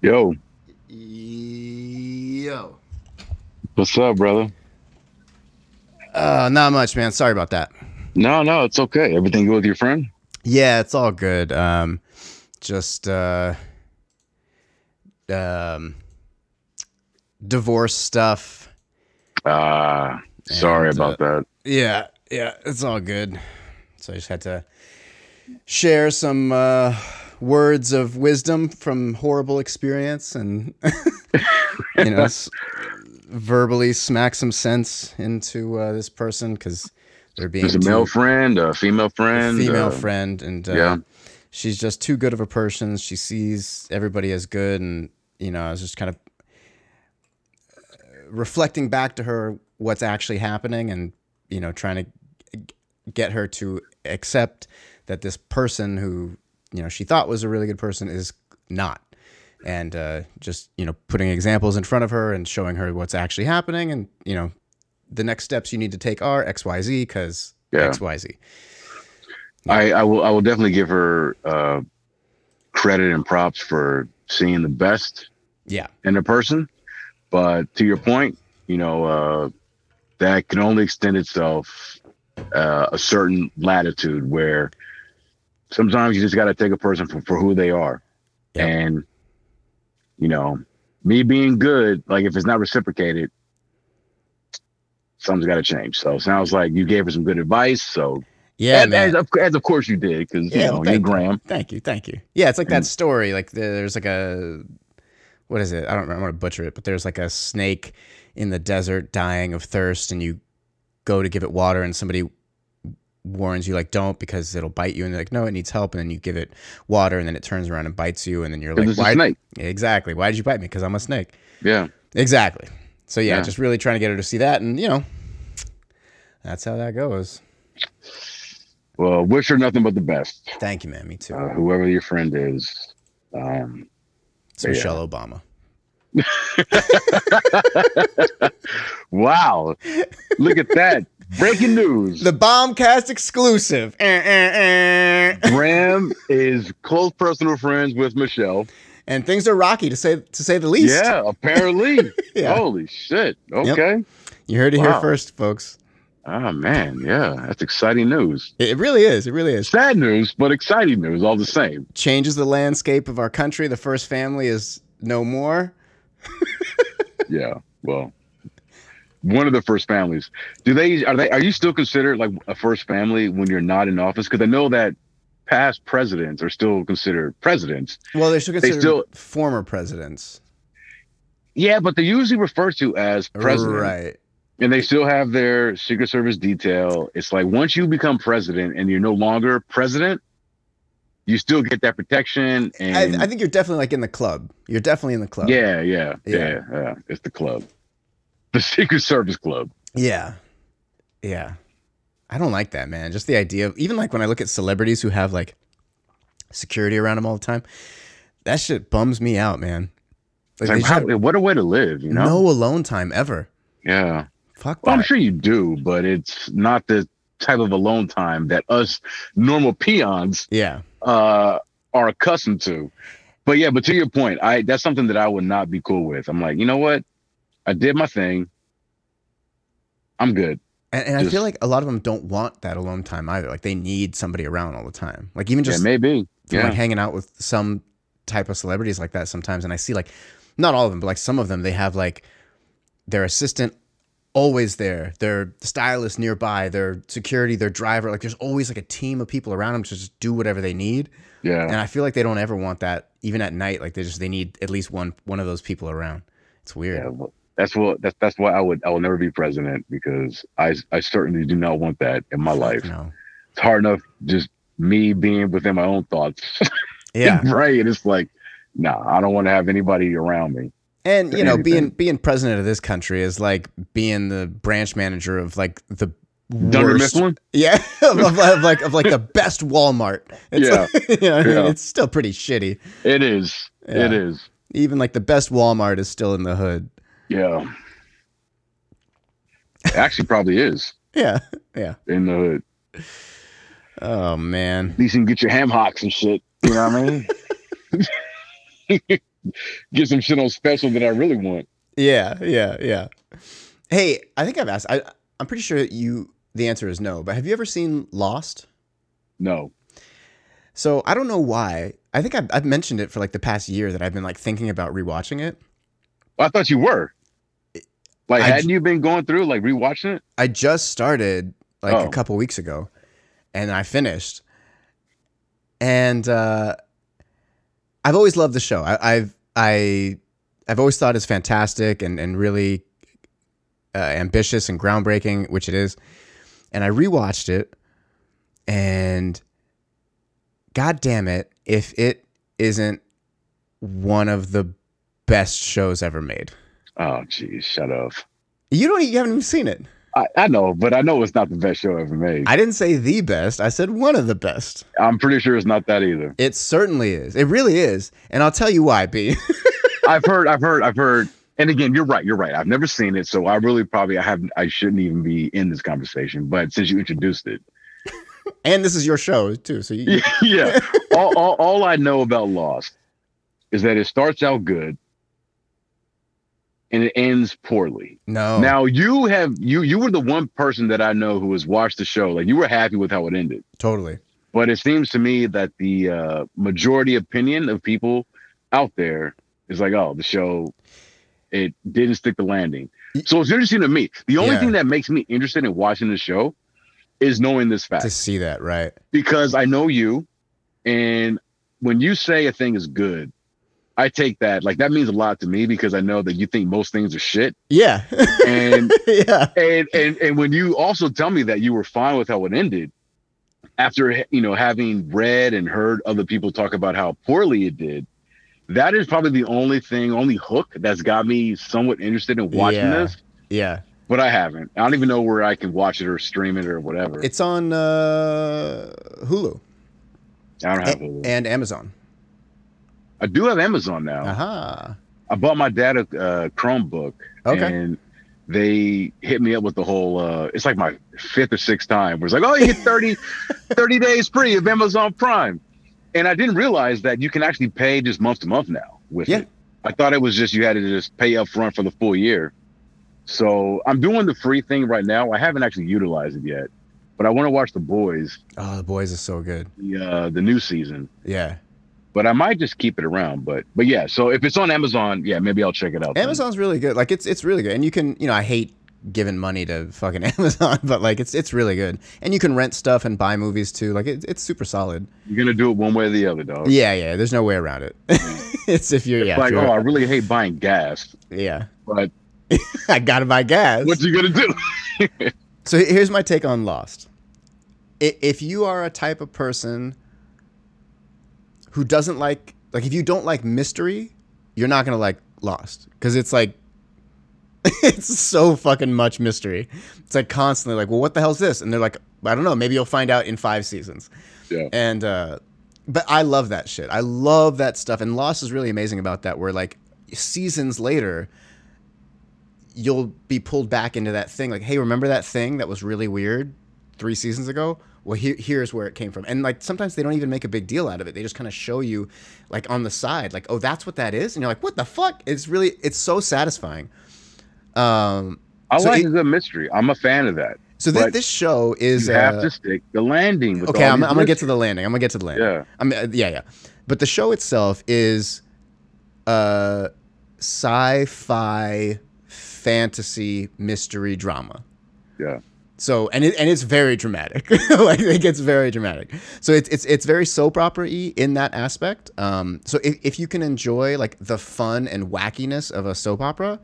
Yo, Yo. what's up, brother? Uh, not much, man. Sorry about that. No, no, it's okay. Everything good with your friend? Yeah, it's all good. Um, just uh, um, divorce stuff. Ah, sorry And, about that. Yeah, yeah, it's all good. So I just had to share some uh, words of wisdom from horrible experience and you know s- verbally smack some sense into uh, this person because they're being There's a male friend, a female friend, female uh, friend and uh, yeah. she's just too good of a person she sees everybody as good and you know i was just kind of uh, reflecting back to her what's actually happening and you know trying to g- get her to accept that this person who you know she thought was a really good person is not and uh, just you know putting examples in front of her and showing her what's actually happening and you know the next steps you need to take are xyz because Yeah. xyz I, I will I will definitely give her uh, credit and props for seeing the best yeah in a person. But to your point, you know, uh, that can only extend itself uh, a certain latitude where sometimes you just got to take a person for, for who they are. Yep. And, you know, me being good, like if it's not reciprocated, something's got to change. So sounds like you gave her some good advice. So, yeah as, man. as, of, as of course you did, because, you know, thank you're. Graham. Thank you, thank you. Yeah, it's like that story. Like there's like a what is it? I don't remember. I'm gonna butcher it, but there's like a snake in the desert dying of thirst, and you go to give it water, and somebody warns you like don't because it'll bite you, and they're like no, it needs help, and then you give it water, and then it turns around and bites you, and then you're like why? snake. Exactly. Why did you bite me? Because I'm a snake. Yeah. Exactly. So yeah, Yeah. just really trying to get her to see that, and you know, that's how that goes. Well, wish her nothing but the best. Thank you, man. Me too. Uh, whoever your friend is. Um, It's yeah. Michelle Obama. wow. Look at that. Breaking news. The Bombcast exclusive. Eh, eh, eh. Graham is close personal friends with Michelle. and things are rocky to say to say the least. Yeah, apparently. Yeah. Holy shit. Okay. You heard it here first, folks. Oh man, yeah, that's exciting news. It really is. It really is. Sad news, but exciting news all the same. Changes the landscape of our country. The first family is no more. Yeah. Well, one of the first families. Do they are they are you still considered like a first family when you're not in office? Because I know that past presidents are still considered presidents. Well, they're still They considered still- former presidents. Yeah, but they're usually referred to as president. Right. and they still have their secret service detail it's like once you become president and you're no longer president you still get that protection I, and I think you're definitely like in the club. You're definitely in the club. yeah, yeah yeah Yeah. yeah it's the club the secret service club Yeah. Yeah. I don't like that, man. Just the idea of even like when I look at celebrities who have like security around them all the time, that shit bums me out, man. Like, like how, what a way to live you know no alone time ever. yeah Fuck well i'm sure you do but it's not the type of alone time that us normal peons Yeah. uh are accustomed to but yeah but to your point i that's something that i would not be cool with i'm like you know what i did my thing i'm good And, and I feel like a lot of them don't want that alone time either. Like they need somebody around all the time. Like even just yeah maybe yeah like hanging out with some type of celebrities like that sometimes and I see like not all of them, but like some of them they have like their assistant always there, their stylist nearby, their security, their driver, like there's always like a team of people around them to just do whatever they need. yeah And I feel like they don't ever want that even at night like they just they need at least one one of those people around. It's weird. Yeah, well, that's what that's that's why I would I will never be president because I I certainly do not want that in my life. No. It's hard enough just me being within my own thoughts. Yeah. right. And it's like, nah, I don't want to have anybody around me. And you know, anything. being being president of this country is like being the branch manager of like the Dunder worst, Mifflin? yeah, of, of, of like of like the best Walmart. It's Yeah. like, you know, what I mean? Yeah. it's still pretty shitty. It is. Yeah. It is. Even like the best Walmart is still in the hood. Yeah. It actually probably is Yeah, yeah. in the hood. Oh man, At least you can get your ham hocks and shit. You know what I mean? get some shit on special that I really want. Yeah, yeah, yeah. Hey, I think I've asked. I, I'm pretty sure you. The answer is no. But have you ever seen Lost? No. So I don't know why. I think I've, I've mentioned it for like the past year that I've been like thinking about rewatching it. Well, I thought you were. Like, I hadn't you been going through like rewatching it? I just started like a Oh. couple weeks ago, and I finished. And uh, I've always loved the show. I, I've I I've always thought it's fantastic and and really uh, ambitious and groundbreaking, which it is. And I rewatched it, and God damn it, if it isn't one of the best shows ever made. Oh, geez, shut up. You don't. You haven't even seen it. I, I know, but I know it's not the best show ever made. I didn't say the best. I said one of the best. I'm pretty sure it's not that either. It certainly is. It really is. And I'll tell you why, B. I've heard, I've heard, I've heard. And again, you're right. You're right. I've never seen it, so I really probably I haven't. I shouldn't even be in this conversation. But since you introduced it, and this is your show too. So you, yeah. all, all, all I know about Lost is that it starts out good and it ends poorly. no. Now you have you you were the one person that I know who has watched the show. Like you were happy with how it ended. totally. But it seems to me that the uh, majority opinion of people out there is like, oh, the show it didn't stick the landing. So it's interesting to me. The only Yeah. thing that makes me interested in watching the show is knowing this fact To see that, right? because I know you, and when you say a thing is good, I take that like that means a lot to me because I know that you think most things are shit, Yeah. and yeah. and and and when you also tell me that you were fine with how it ended, after you know having read and heard other people talk about how poorly it did, that is probably the only thing, only hook that's got me somewhat interested in watching Yeah. this. Yeah. But I haven't. I don't even know where I can watch it or stream it or whatever. It's on uh, Hulu I don't have. a- Hulu. and Amazon. I do have Amazon now. Aha. I bought my dad a uh, Chromebook, Okay. and they hit me up with the whole. Uh, it's like my fifth or sixth time. Where it's like, oh, you get 30, 30 days free of Amazon Prime, and I didn't realize that you can actually pay just month to month now with Yeah. it. I thought it was just you had to just pay up front for the full year. So I'm doing the free thing right now. I haven't actually utilized it yet, but I want to watch The Boys, Oh, the boys is so good. the uh, the new season. Yeah. But I might just keep it around. But but yeah, so if it's on Amazon, yeah, maybe I'll check it out. then. Amazon's really good. Like it's it's really good. And you can, you know, I hate giving money to fucking Amazon, but like it's it's really good. And you can rent stuff and buy movies too. Like it's it's super solid. You're gonna do it one way or the other, dog. Yeah, yeah. There's no way around it. it's if you're yeah, like, you're- oh, I really hate buying gas, yeah. but I gotta buy gas. what you gonna do? So here's my take on Lost. If you are a type of person who doesn't like, like, if you don't like mystery, you're not gonna like Lost because it's like, it's so fucking much mystery. It's like constantly like, well, what the hell's this? And they're like, I don't know. Maybe you'll find out in five seasons. yeah, And uh but I love that shit. I love that stuff. And Lost is really amazing about that where like seasons later you'll be pulled back into that thing like, "Hey, remember that thing that was really weird 3 seasons ago?" Well, here, here's where it came from. And like sometimes they don't even make a big deal out of it. They just kind of show you like on the side like, "Oh, that's what that is." And you're like, "What the fuck?" It's really it's so satisfying. Um I so like it- a mystery. I'm a fan of that. so thi- this show is You have uh, to stick the landing. With okay, I'm, I'm gonna get to the landing. I'm gonna get to the landing. Yeah. I mean, uh, yeah, yeah. But the show itself is uh sci-fi fantasy mystery drama. Yeah, So and it and it's very dramatic. like it gets very dramatic. So it's it's it's very soap opera y in that aspect. Um so if, if you can enjoy like the fun and wackiness of a soap opera,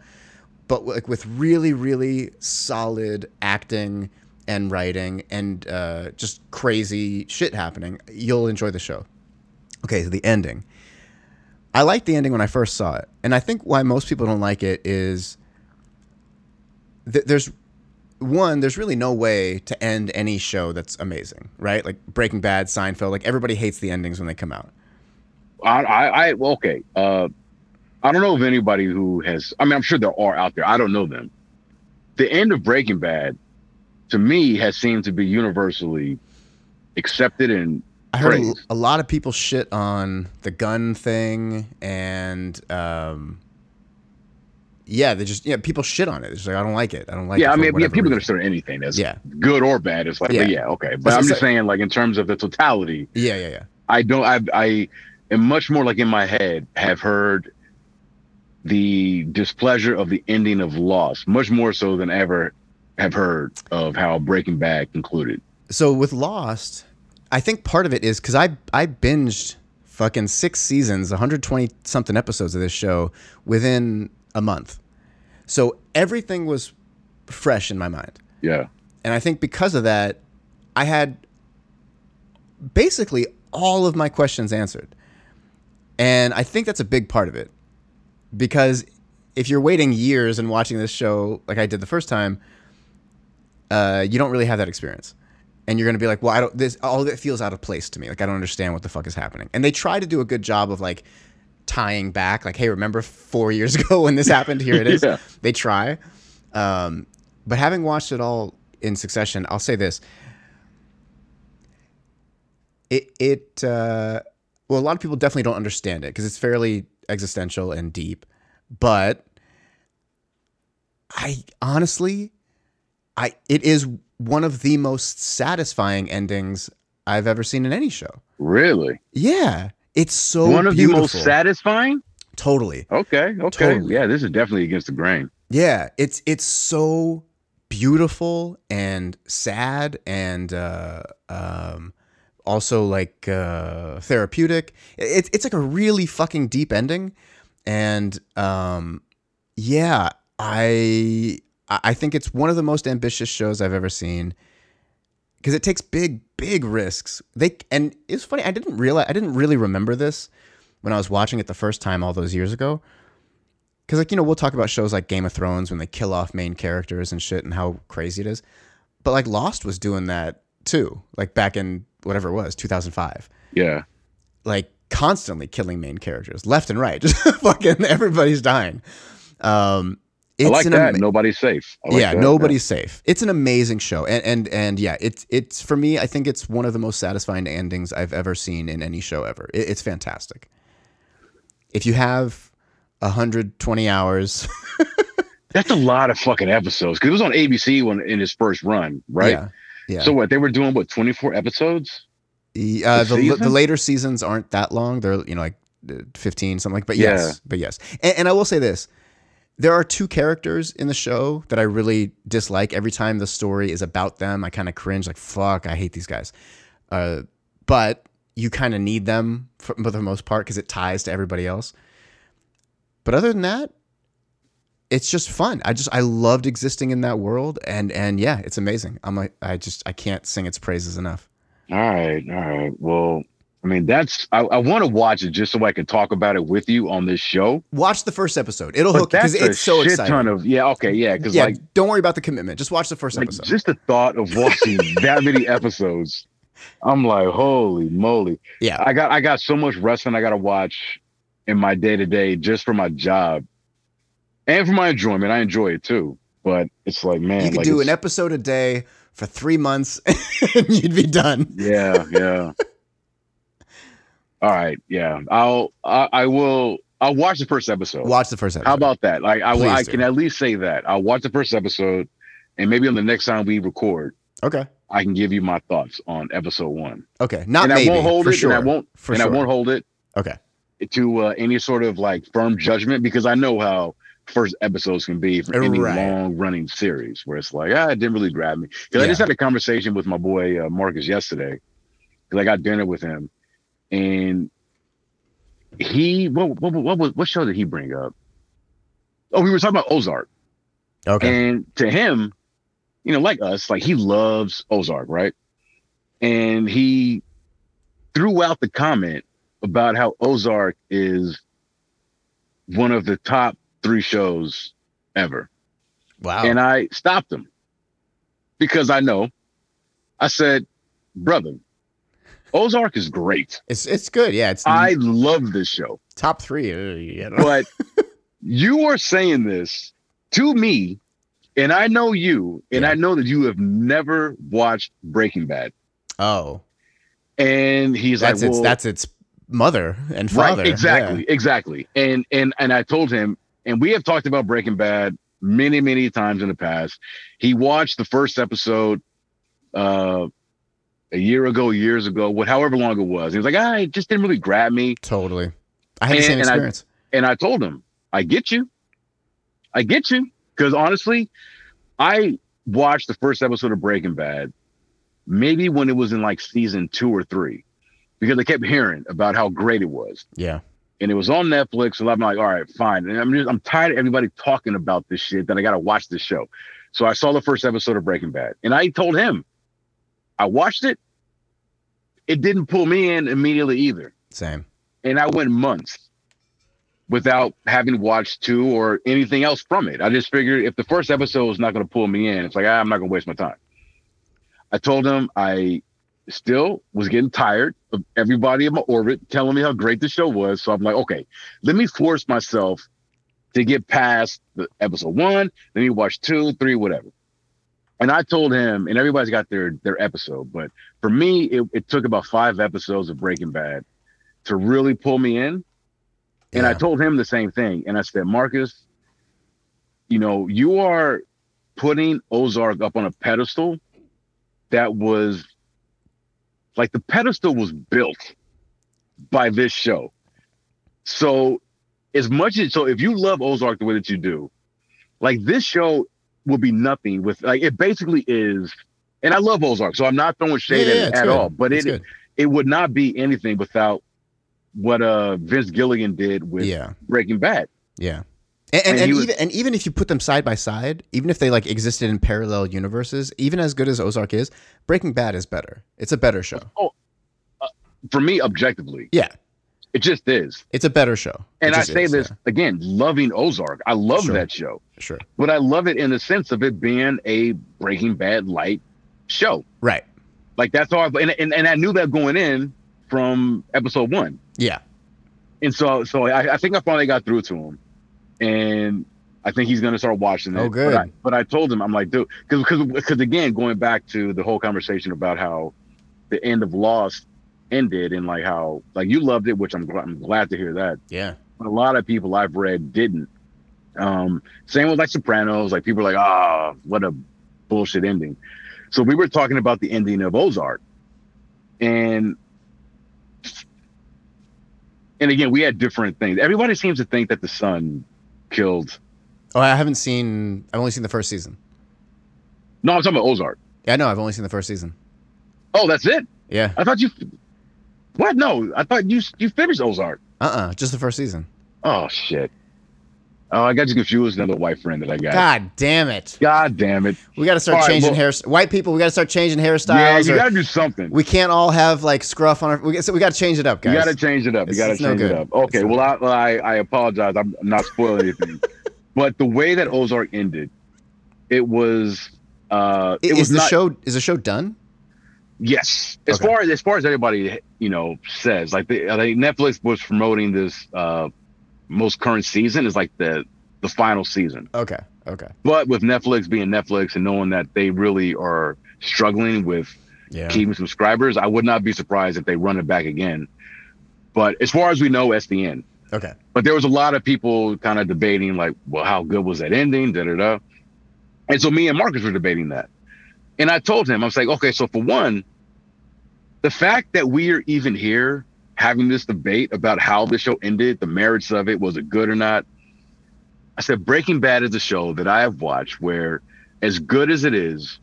but like with really really solid acting and writing and uh, just crazy shit happening, you'll enjoy the show. Okay, so the ending. I liked the ending when I first saw it, and I think why most people don't like it is th- there's one, there's really no way to end any show that's amazing, right? Like Breaking Bad, Seinfeld, like everybody hates the endings when they come out. I, I, I well, okay. Uh, I don't know of anybody who has. I mean, I'm sure there are out there. I don't know them. The end of Breaking Bad, to me, has seemed to be universally accepted and I heard a, a lot of people shit on the gun thing, and um, yeah, they just yeah, people shit on it. It's like I don't like it. I don't like. yeah, it I mean, yeah, people reason. consider anything as Yeah. good or bad. It's like, Yeah. but yeah, okay. But That's I'm just sa- saying, like in terms of the totality, Yeah, yeah, yeah. I don't. I I am much more like in my head have heard the displeasure of the ending of Lost, much more so than ever have heard of how Breaking Bad concluded. So with Lost, I think part of it is because I I binged fucking six seasons, 120 something episodes of this show within a month. So everything was fresh in my mind. Yeah, And I think because of that, I had basically all of my questions answered. And I think that's a big part of it. Because if you're waiting years and watching this show like I did the first time, uh, you don't really have that experience. And you're gonna be like, well, I don't this all of it feels out of place to me. Like I don't understand what the fuck is happening. And they try to do a good job of like tying back, like, hey, remember four years ago when this happened? Here it is. Yeah. They try. Um, but having watched it all in succession, I'll say this. It it uh, well, a lot of people definitely don't understand it because it's fairly existential and deep. But I honestly, I it is one of the most satisfying endings I've ever seen in any show. really. Yeah, it's so One of beautiful. the most satisfying. totally. Okay, okay, Totally. yeah. This is definitely against the grain. Yeah, it's it's so beautiful and sad and uh, um, also like uh, therapeutic. It's it's like a really fucking deep ending, and um, yeah, I I think it's one of the most ambitious shows I've ever seen because it takes big big risks. They and it's funny. I didn't realize I didn't really remember this when I was watching it the first time all those years ago. Because, like, you know, we'll talk about shows like Game of Thrones when they kill off main characters and shit and how crazy it is. But, like, Lost was doing that too, like back in whatever it was, 2005. Yeah, Like, constantly killing main characters left and right. Just fucking everybody's dying. Um, it's I like an that. ama- nobody's safe. Like yeah, that. nobody's safe. It's an amazing show, and and and yeah, it's it's for me. I think it's one of the most satisfying endings I've ever seen in any show ever. It, it's fantastic. If you have 120 hours, That's a lot of fucking episodes because it was on ABC when in his first run, right? Yeah, yeah. So what they were doing? What twenty four episodes? The, uh, The the, season? the later seasons aren't that long. They're you know like uh, fifteen something like. But Yeah. yes, but yes. And, and I will say this: there are two characters in the show that I really dislike. Every time the story is about them, I kind of cringe. Like fuck, I hate these guys. Uh, but you kind of need them for, for the most part because it ties to everybody else. But other than that, it's just fun. I just I loved existing in that world, and and yeah, it's amazing. I'm like I just I can't sing its praises enough. All right, all right. Well, I mean, that's I, I want to watch it just so I can talk about it with you on this show. Watch the first episode. It'll But hook because it's so shit exciting. ton of yeah. Okay, yeah, because yeah, like don't worry about the commitment. Just watch the first like episode. just the thought of watching that many episodes, I'm like, holy moly! yeah, I got I got so much wrestling I got to watch in my day to day just for my job and for my enjoyment. I enjoy it too, but it's like man, you could like do an episode a day for three months, and you'd be done. Yeah, yeah. All right, yeah. I'll I, I will I'll watch the first episode. Watch the first episode. How about that? Like I Please I do. can at least say that. I'll watch the first episode and maybe on the next time we record, Okay, I can give you my thoughts on episode 1. okay, not and maybe I won't hold for it sure. and I won't for and sure. I won't hold it Okay, to uh, any sort of like firm judgment because I know how first episodes can be for any Right. long running series where it's like ah, it didn't really grab me. Because I just had a conversation with my boy uh, Marcus yesterday because I got dinner with him and he what, what what what what show did he bring up? Oh, we were talking about Ozark. okay, And to him, you know, like us, like he loves Ozark, right? And he threw out the comment about how Ozark is one of the top three shows ever. wow. And I stopped him because I know. I said, brother, Ozark is great. it's it's good. Yeah, it's I love this show. top three. uh, you know. But you are saying this to me, and I know you, and Yeah. I know that you have never watched Breaking Bad. Oh, And he's That's like, its well, that's its mother and father. Right, exactly, exactly. And and and I told him, and we have talked about Breaking Bad many, many times in the past. He watched the first episode uh a year ago, years ago, what however long it was. He was like, ah, it just didn't really grab me. Totally. I had the And- same and I- experience. And I told him, I get you. I get you. Because honestly, I watched the first episode of Breaking Bad, maybe when it was in like season two or three, because I kept hearing about how great it was. yeah. and it was on Netflix. So I'm like, all right, fine. And I'm just I'm tired of everybody talking about this shit that I gotta watch this show. So I saw the first episode of Breaking Bad, and I told him, I watched it. It didn't pull me in immediately either, Same. and I went months without having watched two or anything else from it. I just figured if the first episode was not going to pull me in, it's like ah, I'm not going to waste my time. I told him I still was getting tired of everybody in my orbit telling me how great the show was. So I'm like, okay, let me force myself to get past the episode one. Let me watch two, three, whatever. And I told him, and everybody's got their their episode, but for me, it, it took about five episodes of Breaking Bad to really pull me in. And I told him the same thing. And I said, Marcus, you know, you are putting Ozark up on a pedestal that was like the pedestal was built by this show. So as much as so if you love Ozark the way that you do, like this show will be nothing with like it basically is and I love Ozark, so I'm not throwing shade Yeah, yeah, at it at good. all. But It's it good. it would not be anything without what uh Vince Gilligan did with Yeah. Breaking Bad. Yeah. And, and, And and was- even and even if you put them side by side, even if they like existed in parallel universes, even as good as Ozark is, Breaking Bad is better. It's a better show. Oh, For me, objectively, Yeah, it just is. it's a better show. And I say is, this again, loving Ozark. I love Sure. that show. sure. But I love it in the sense of it being a Breaking Bad light show. Right. Like that's all. I, and, and and I knew that going in from episode one. Yeah. And so so I, I think I finally got through to him, and I think he's gonna start watching it. Oh, good. But I, but I told him I'm like, dude, because because because again, going back to the whole conversation about how the end of Lost ended and like how like you loved it, which I'm glad I'm glad to hear that. Yeah. But a lot of people I've read didn't. Um, same with like Sopranos. Like people are like, ah, what a bullshit ending. So we were talking about the ending of Ozark, and and again, we had different things. Everybody seems to think that the son killed. Oh, I haven't seen. I've only seen the first season. No, I'm talking about Ozark. Yeah, no, I've only seen the first season. Oh, that's it. Yeah. I thought you. What? No, I thought you you finished Ozark. Uh. uh Just the first season. Oh shit. Oh, I got you confused with another white friend that I got. God damn it. God damn it. We got to start All right, changing well- hair. White people, we got to start changing hairstyles. Yeah, you got to do something. we can't all have like scruff on our. We, so we got to change it up, guys. You got to change it up. You It's- got to it's no it up. Okay. It's Well, I, I I apologize. I'm I'm not spoiling anything. but the way that Ozark ended, it was uh it is was the not show is the show done? Yes. As Okay. far as as far as everybody you know says, like the I Netflix was promoting this uh most current season is like the the final season. Okay. Okay. But with Netflix being Netflix and knowing that they really are struggling with Yeah. keeping subscribers, I would not be surprised if they run it back again. But as far as we know, it's the end. Okay. But there was a lot of people kind of debating, like, well, how good was that ending? Da da da. And so me and Marcus were debating that. And I told him, I was like, okay, so for one, the fact that we are even here having this debate about how the show ended, the merits of it, was it good or not? I said, Breaking Bad is a show that I have watched where, as good as it is,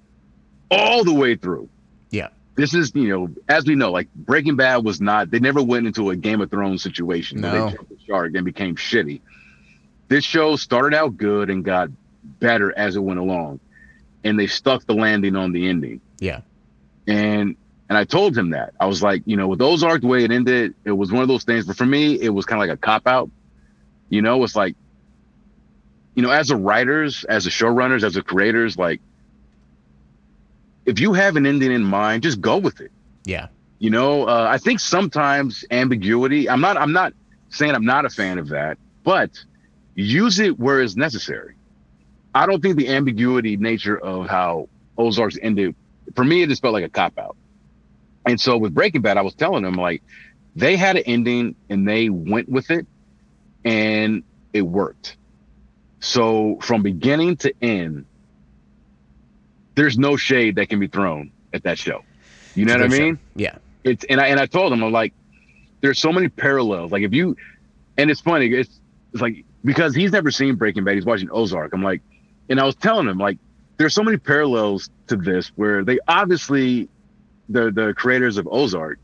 all the way through. Yeah. This is, you know, as we know, like Breaking Bad was not, they never went into a Game of Thrones situation. No. They jumped the shark and became shitty. This show started out good and got better as it went along. And they stuck the landing on the ending. Yeah. And and I told him that. I was like, you know, with Ozark, the way it ended, it was one of those things. But for me, it was kind of like a cop out. You know, it's like, you know, as the writers, as the showrunners, as the creators, like, if you have an ending in mind, just go with it. Yeah. You know, uh, I think sometimes ambiguity. I'm not. I'm not saying I'm not a fan of that, but use it where it's necessary. I don't think the ambiguity nature of how Ozarks ended. For me, it just felt like a cop out. And so with Breaking Bad, I was telling them like they had an ending and they went with it and it worked. So from beginning to end, there's no shade that can be thrown at that show. You know It's what I mean? show. Yeah. It's and I and I told them I'm like, there's so many parallels. Like if you, and it's funny. It's it's like because he's never seen Breaking Bad. He's watching Ozark. I'm like, and I was telling him like, there's so many parallels to this where they obviously, the the creators of Ozark,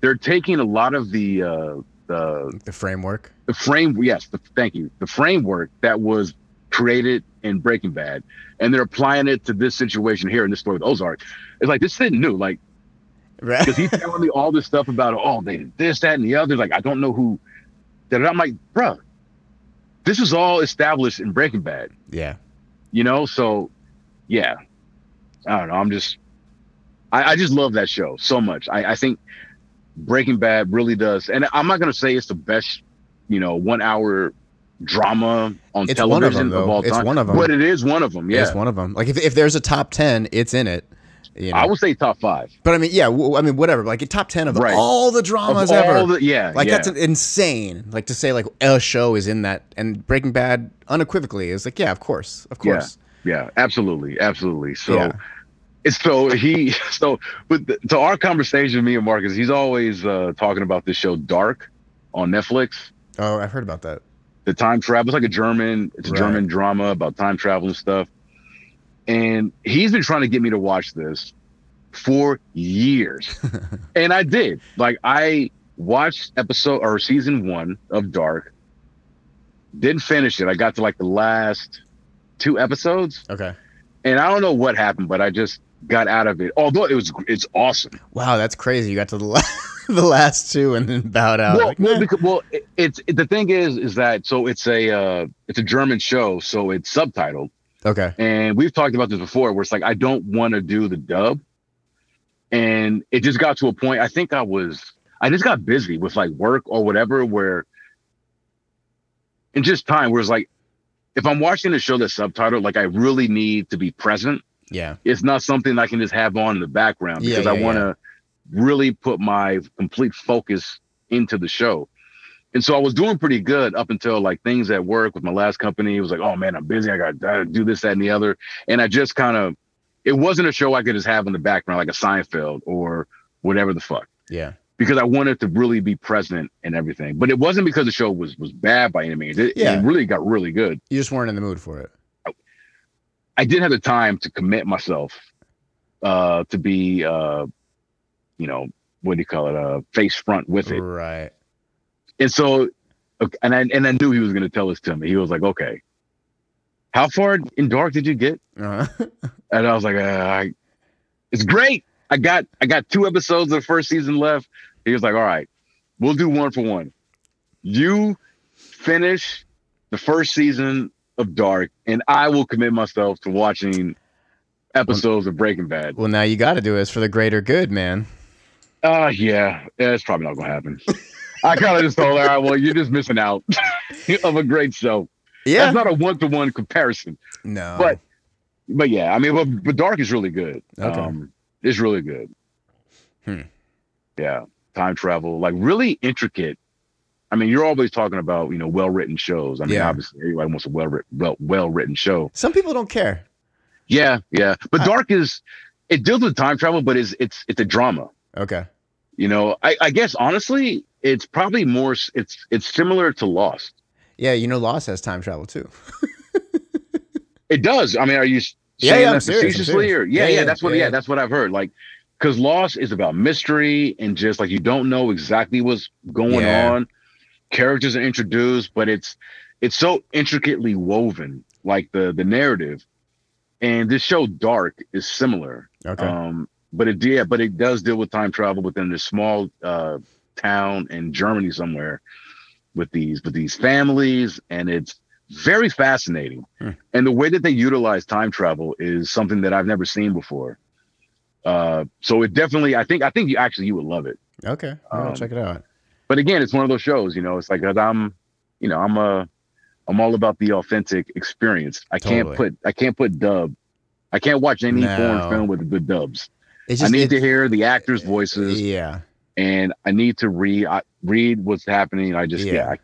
they're taking a lot of the uh the The framework. the frame yes the, thank you the framework that was created in breaking bad and they're applying it to this situation here in this story with ozark it's like this isn't new like Right. because he's telling me all this stuff about oh they did this that and the other like i don't know who that i'm like bruh this is all established in breaking bad yeah. You know so yeah i don't know i'm just i, I just love that show so much I, I think breaking bad really does and i'm not going to say it's the best you know one hour drama on It's one of television them, though. all It's time one of them. but it is one of them yeah It's one of them. Like if, if there's a top 10, it's in it. You know? i would say top five but I mean, yeah, w- I mean, whatever. Like top 10 of Right. all the dramas all ever. the, yeah like yeah. that's insane. Like to say like a show is in that and Breaking Bad unequivocally is like, yeah, of course. Of Yeah. course. yeah absolutely absolutely so Yeah. it's so he so with the, to our conversation me and marcus he's always uh talking about this show dark on netflix Oh, I've heard about that. the time travel. It's like a German, it's a Right. German drama about time travel and stuff. And he's been trying to get me to watch this for years. and I did. Like I watched episode or season one of Dark. Didn't finish it. I got to like the last two episodes. Okay. And I don't know what happened, but I just got out of it. Although it was it's awesome. Wow, that's crazy. You got to the, la- the last two and then bowed out. well, Like, well, because, well, it, it's the thing is, is that so it's a uh, it's a German show, so it's subtitled. Okay. And we've talked about this before, where it's like I don't want to do the dub, and it just got to a point. I think I was, I just got busy with like work or whatever, where, and just time where it's like, if I'm watching a show that's subtitled, like I really need to be present. Yeah. It's not something I can just have on in the background Yeah, because I want to really put my complete focus into the show. And so I was doing pretty good up until like things at work with my last company. It was like, oh man, I'm busy. I got to do this, that, and the other. And I just kind of, it wasn't a show I could just have in the background like a Seinfeld or whatever the fuck Yeah. because I wanted to really be present and everything. But it wasn't because the show was was bad by any means. It, Yeah. it really got really good. You just weren't in the mood for it. I didn't have the time to commit myself uh to be uh you know what do you call it uh face front with it Right. And so and I and I knew he was going to tell this to me he was like okay how far in dark did you get Uh-huh. and I was like uh, I, it's great I got I got two episodes of the first season left he was like all right we'll do one for one you finish the first season of dark and I will commit myself to watching episodes of Breaking Bad well, now you got to do it. It's for the greater good, man. Uh yeah, yeah, it's probably not gonna happen. I kind of just told her, all right, well, you're just missing out of a great show. Yeah. That's not a one to one comparison, no. but but yeah, I mean, but, but Dark is really good. Okay. Um, it's really good. Hmm. Yeah, time travel, like really intricate. I mean, you're always talking about you know well written shows. I mean, Yeah. obviously everybody wants a well written well well written show. some people don't care. Yeah, yeah, but I- Dark is it deals with time travel, but it's it's it's a drama. Okay. You know, I, I guess honestly, it's probably more. It's it's similar to Lost. Yeah, you know, Lost has time travel too. It does. I mean, are you Yeah, saying yeah, that serious, facetiously, or yeah, Yeah, yeah, that's what yeah, yeah, yeah. that's what I've heard. Like, because Lost is about mystery and just like you don't know exactly what's going Yeah. on. Characters are introduced, but it's it's so intricately woven, like the the narrative. And this show, Dark, is similar. Okay. Um, but it yeah, but it does deal with time travel within this small uh town in Germany somewhere with these with these families, and it's very fascinating. Hmm. And the way that they utilize time travel is something that I've never seen before. Uh, so it definitely, I think, I think you actually you would love it. okay. I'll um, check it out. But again, it's one of those shows, you know. It's like I'm, you know, I'm a, I'm all about the authentic experience. I can't put, I can't put dub. I can't watch any No. foreign film with good dubs. It's I need to hear the actors' voices, Yeah. And I need to read I, read what's happening. I just Yeah. yeah, I,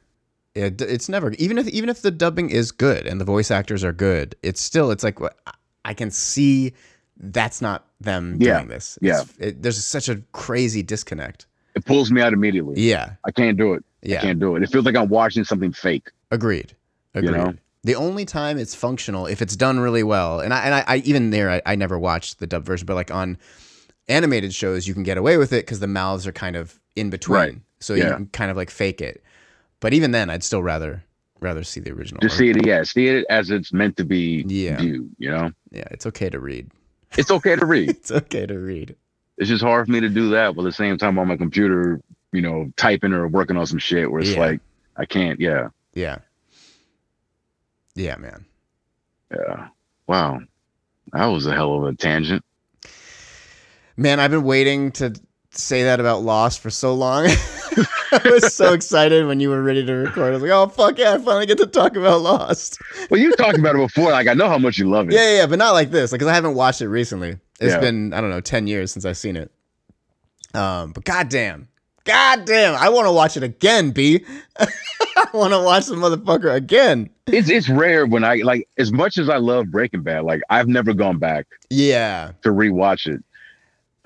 Yeah, it's never even if even if the dubbing is good and the voice actors are good, it's still it's like what I can see that's not them Yeah, doing this. It's- it, there's such a crazy disconnect. it pulls me out immediately. Yeah, I can't do it. yeah, I can't do it. It feels like I'm watching something fake. agreed, agreed. You know? The only time it's functional if it's done really well, and I and I, I even there I, I never watched the dub version, but like on animated shows you can get away with it because the mouths are kind of in between, Right. so you can kind of like fake it. But even then, I'd still rather rather see the original. Just see it, yeah, see it as it's meant to be Yeah. You know, Yeah, it's okay to read. it's okay to read. It's okay to read. it's just hard for me to do that while at the same time on my computer, you know, typing or working on some shit where it's Yeah. like I can't. Yeah, Yeah. Yeah, man. yeah. Wow, that was a hell of a tangent. Man, I've been waiting to say that about Lost for so long. I was so excited when you were ready to record. I was like, oh, fuck yeah, I finally get to talk about Lost. Well, you talked about it before. Like I know how much you love it. Yeah, yeah, but not like this. Like, cause I haven't watched it recently. It's Yeah. been, I don't know, 10 years since I've seen it. Um, but goddamn. Goddamn. I want to watch it again, B. I want to watch the motherfucker again. It's it's rare when I like as much as I love Breaking Bad. Like I've never gone back Yeah. to rewatch it.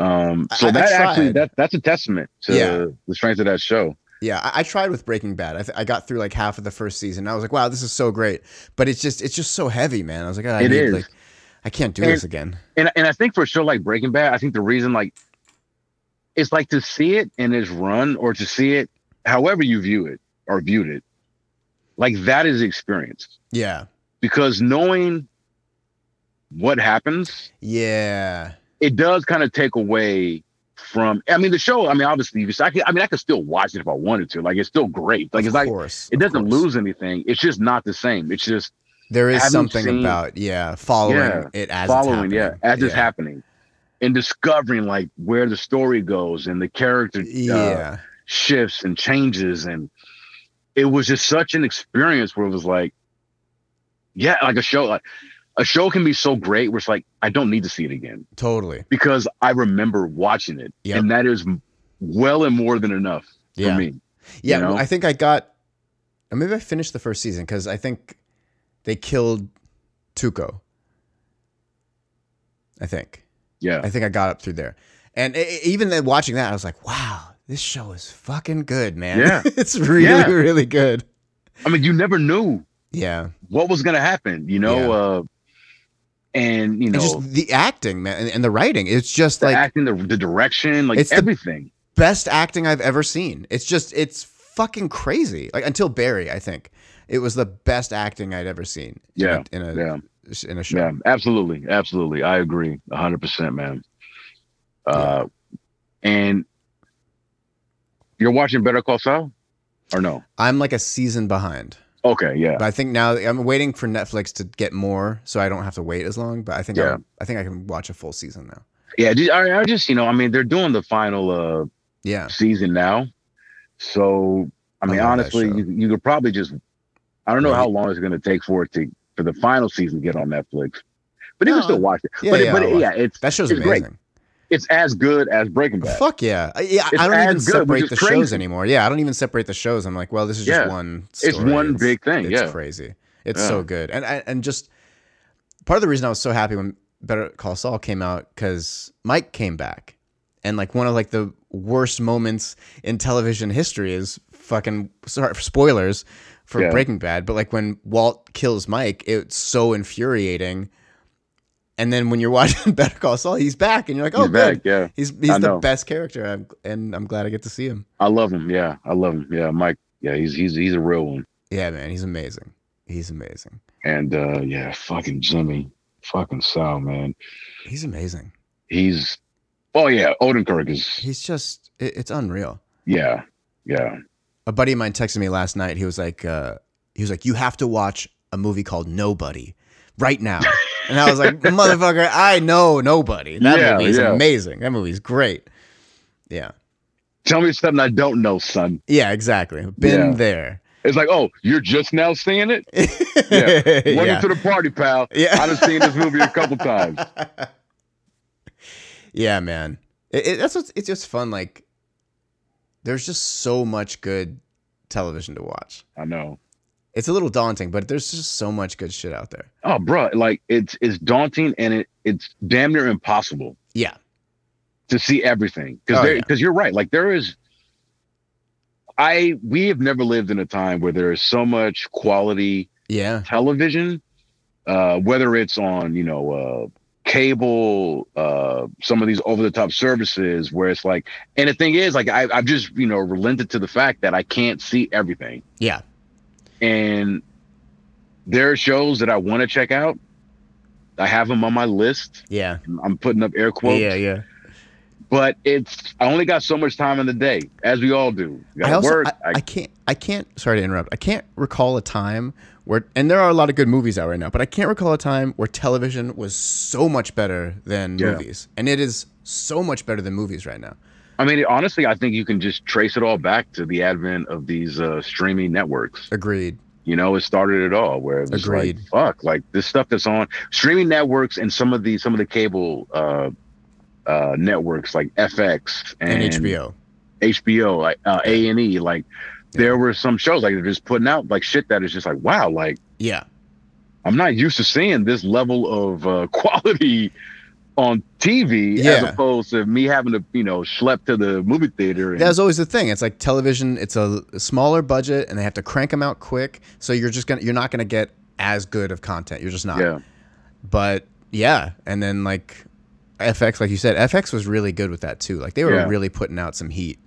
Um, so I- I that actually that that's a testament to Yeah. the strength of that show. Yeah, I, I tried with Breaking Bad. I, th- I got through like half of the first season. I was like, wow, this is so great. But it's just it's just so heavy, man. I was like, oh, I It need, is. like I can't do And- this again. And and I think for a show like Breaking Bad, I think the reason like it's like to see it in its run or to see it however you view it or viewed it, like that is experience. Yeah. Because knowing what happens, Yeah. It does kind of take away from I mean the show, I mean obviously I could, I mean I could still watch it if I wanted to. Like it's still great. Like of it's like course. it doesn't course. lose anything. It's just not the same. It's just There is something seen- about yeah, following Yeah, it as following, it's yeah, happening. as it's happening. And discovering like where the story goes and the character uh, Yeah. shifts and changes and it was just such an experience where it was like yeah like a show like a show can be so great where it's like i don't need to see it again Totally. because i remember watching it Yep. and that is well and more than enough for Yeah. me Yeah, you know? I think I got maybe I finished the first season because I think they killed Tuco. I think. yeah I think I got up through there. And e- even then watching that, I was like, wow, this show is fucking good, man. Yeah. it's really, Yeah. really good. i mean you never knew Yeah. what was going to happen you know Yeah. uh and you And know just the acting, man, and, and the writing. It's just the like acting the, the direction like It's the- everything best acting I've ever seen. It's just it's fucking crazy. Like until Barry, I think. It was the best acting I'd ever seen. in a- Yeah, In a, yeah in a show. Yeah, absolutely, absolutely. I agree, hundred percent, man. Uh, and you're watching Better Call Saul, or no? I'm like a season behind. Okay, yeah, But I think now I'm waiting for Netflix to get more so I don't have to wait as long. But I think Yeah. I'm, I think I can watch a full season now. yeah. I, I just, you know, I mean, they're doing the final uh Yeah. season now, so I mean, that honestly, you, you could probably just. I don't know Right. how long it's going to take for it to for the final season to get on Netflix, but you No, can still watch it. yeah, but yeah, but I'll yeah, it's That show's It's great. It's as good as Breaking Bad. Fuck yeah. I- Yeah, It's I don't even as good, which separate the shows anymore. Yeah, I don't even separate the shows. I'm like, well, this is just Yeah. one It's story. one big thing, It's yeah. crazy. It's Yeah. so good. And and and just part of the reason I was so happy when Better Call Saul came out cuz Mike came back. And like one of like the worst moments in television history is fucking sorry for spoilers for Yeah. Breaking Bad, but like when Walt kills Mike, it's so infuriating. And then when you're watching Better Call Saul, he's back, and you're like, "Oh, He's good." back, yeah. He's he's I the know. best character, I'm, and I'm glad I get to see him. I love him. Yeah, I love him. Yeah, Mike. Yeah, he's he's he's a real one. Yeah, man, he's amazing. He's amazing. And uh yeah, fucking Jimmy, fucking Saul, man. He's amazing. He's oh yeah, Odenkirk is He's just it, it's unreal. yeah, yeah. A buddy of mine texted me last night. He was like, uh, he was like, you have to watch a movie called Nobody right now. And I was like, motherfucker, I know Nobody. That Yeah, movie is yeah. amazing. That movie's great. Yeah. Tell me something I don't know, son. Yeah, exactly. Been Yeah. there. It's like, oh, you're just now seeing it? Yeah. Welcome yeah. to the party, pal. Yeah. I've seen this movie a couple times. Yeah, man. It, it, that's what's, it's just fun. Like, there's just so much good television to watch. I know. It's a little daunting, but there's just so much good shit out there. Oh, bro, like it's it's daunting and it it's damn near impossible Yeah. to see everything because Oh, there yeah. because you're right. Like there is. I we have never lived in a time where there is so much quality Yeah. television, uh, whether it's on you know uh, cable, uh, some of these over the top services, where it's like, and the thing is, like I, I've just you know relented to the fact that I can't see everything, Yeah. And there are shows that I want to check out. I have them on my list. Yeah. I'm putting up air quotes, Yeah. Yeah. but it's I only got so much time in the day, as we all do. I also work. I, I can't I can't sorry to interrupt. I can't recall a time where and there are a lot of good movies out right now, but I can't recall a time where television was so much better than Yeah. movies. And it is so much better than movies right now. I mean, honestly, I think you can just trace it all back to the advent of these uh, streaming networks. Agreed. You know, it started it all. Where it was Agreed. like, fuck, like this stuff that's on streaming networks and some of the some of the cable uh, uh, networks like FX And, and, HBO. HBO, like uh, A and E, like there were some shows like they're just putting out like shit that is just like, wow, like Yeah. I'm not used to seeing this level of uh, quality on TV as Yeah. opposed to me having to, you know, schlep to the movie theater. And, That's always the thing. It's like television. It's a smaller budget, and they have to crank them out quick. So you're just gonna you're not gonna get as good of content. You're just not. yeah, But yeah, and then like FX, like you said, FX was really good with that too. Like they were Yeah. really putting out some heat.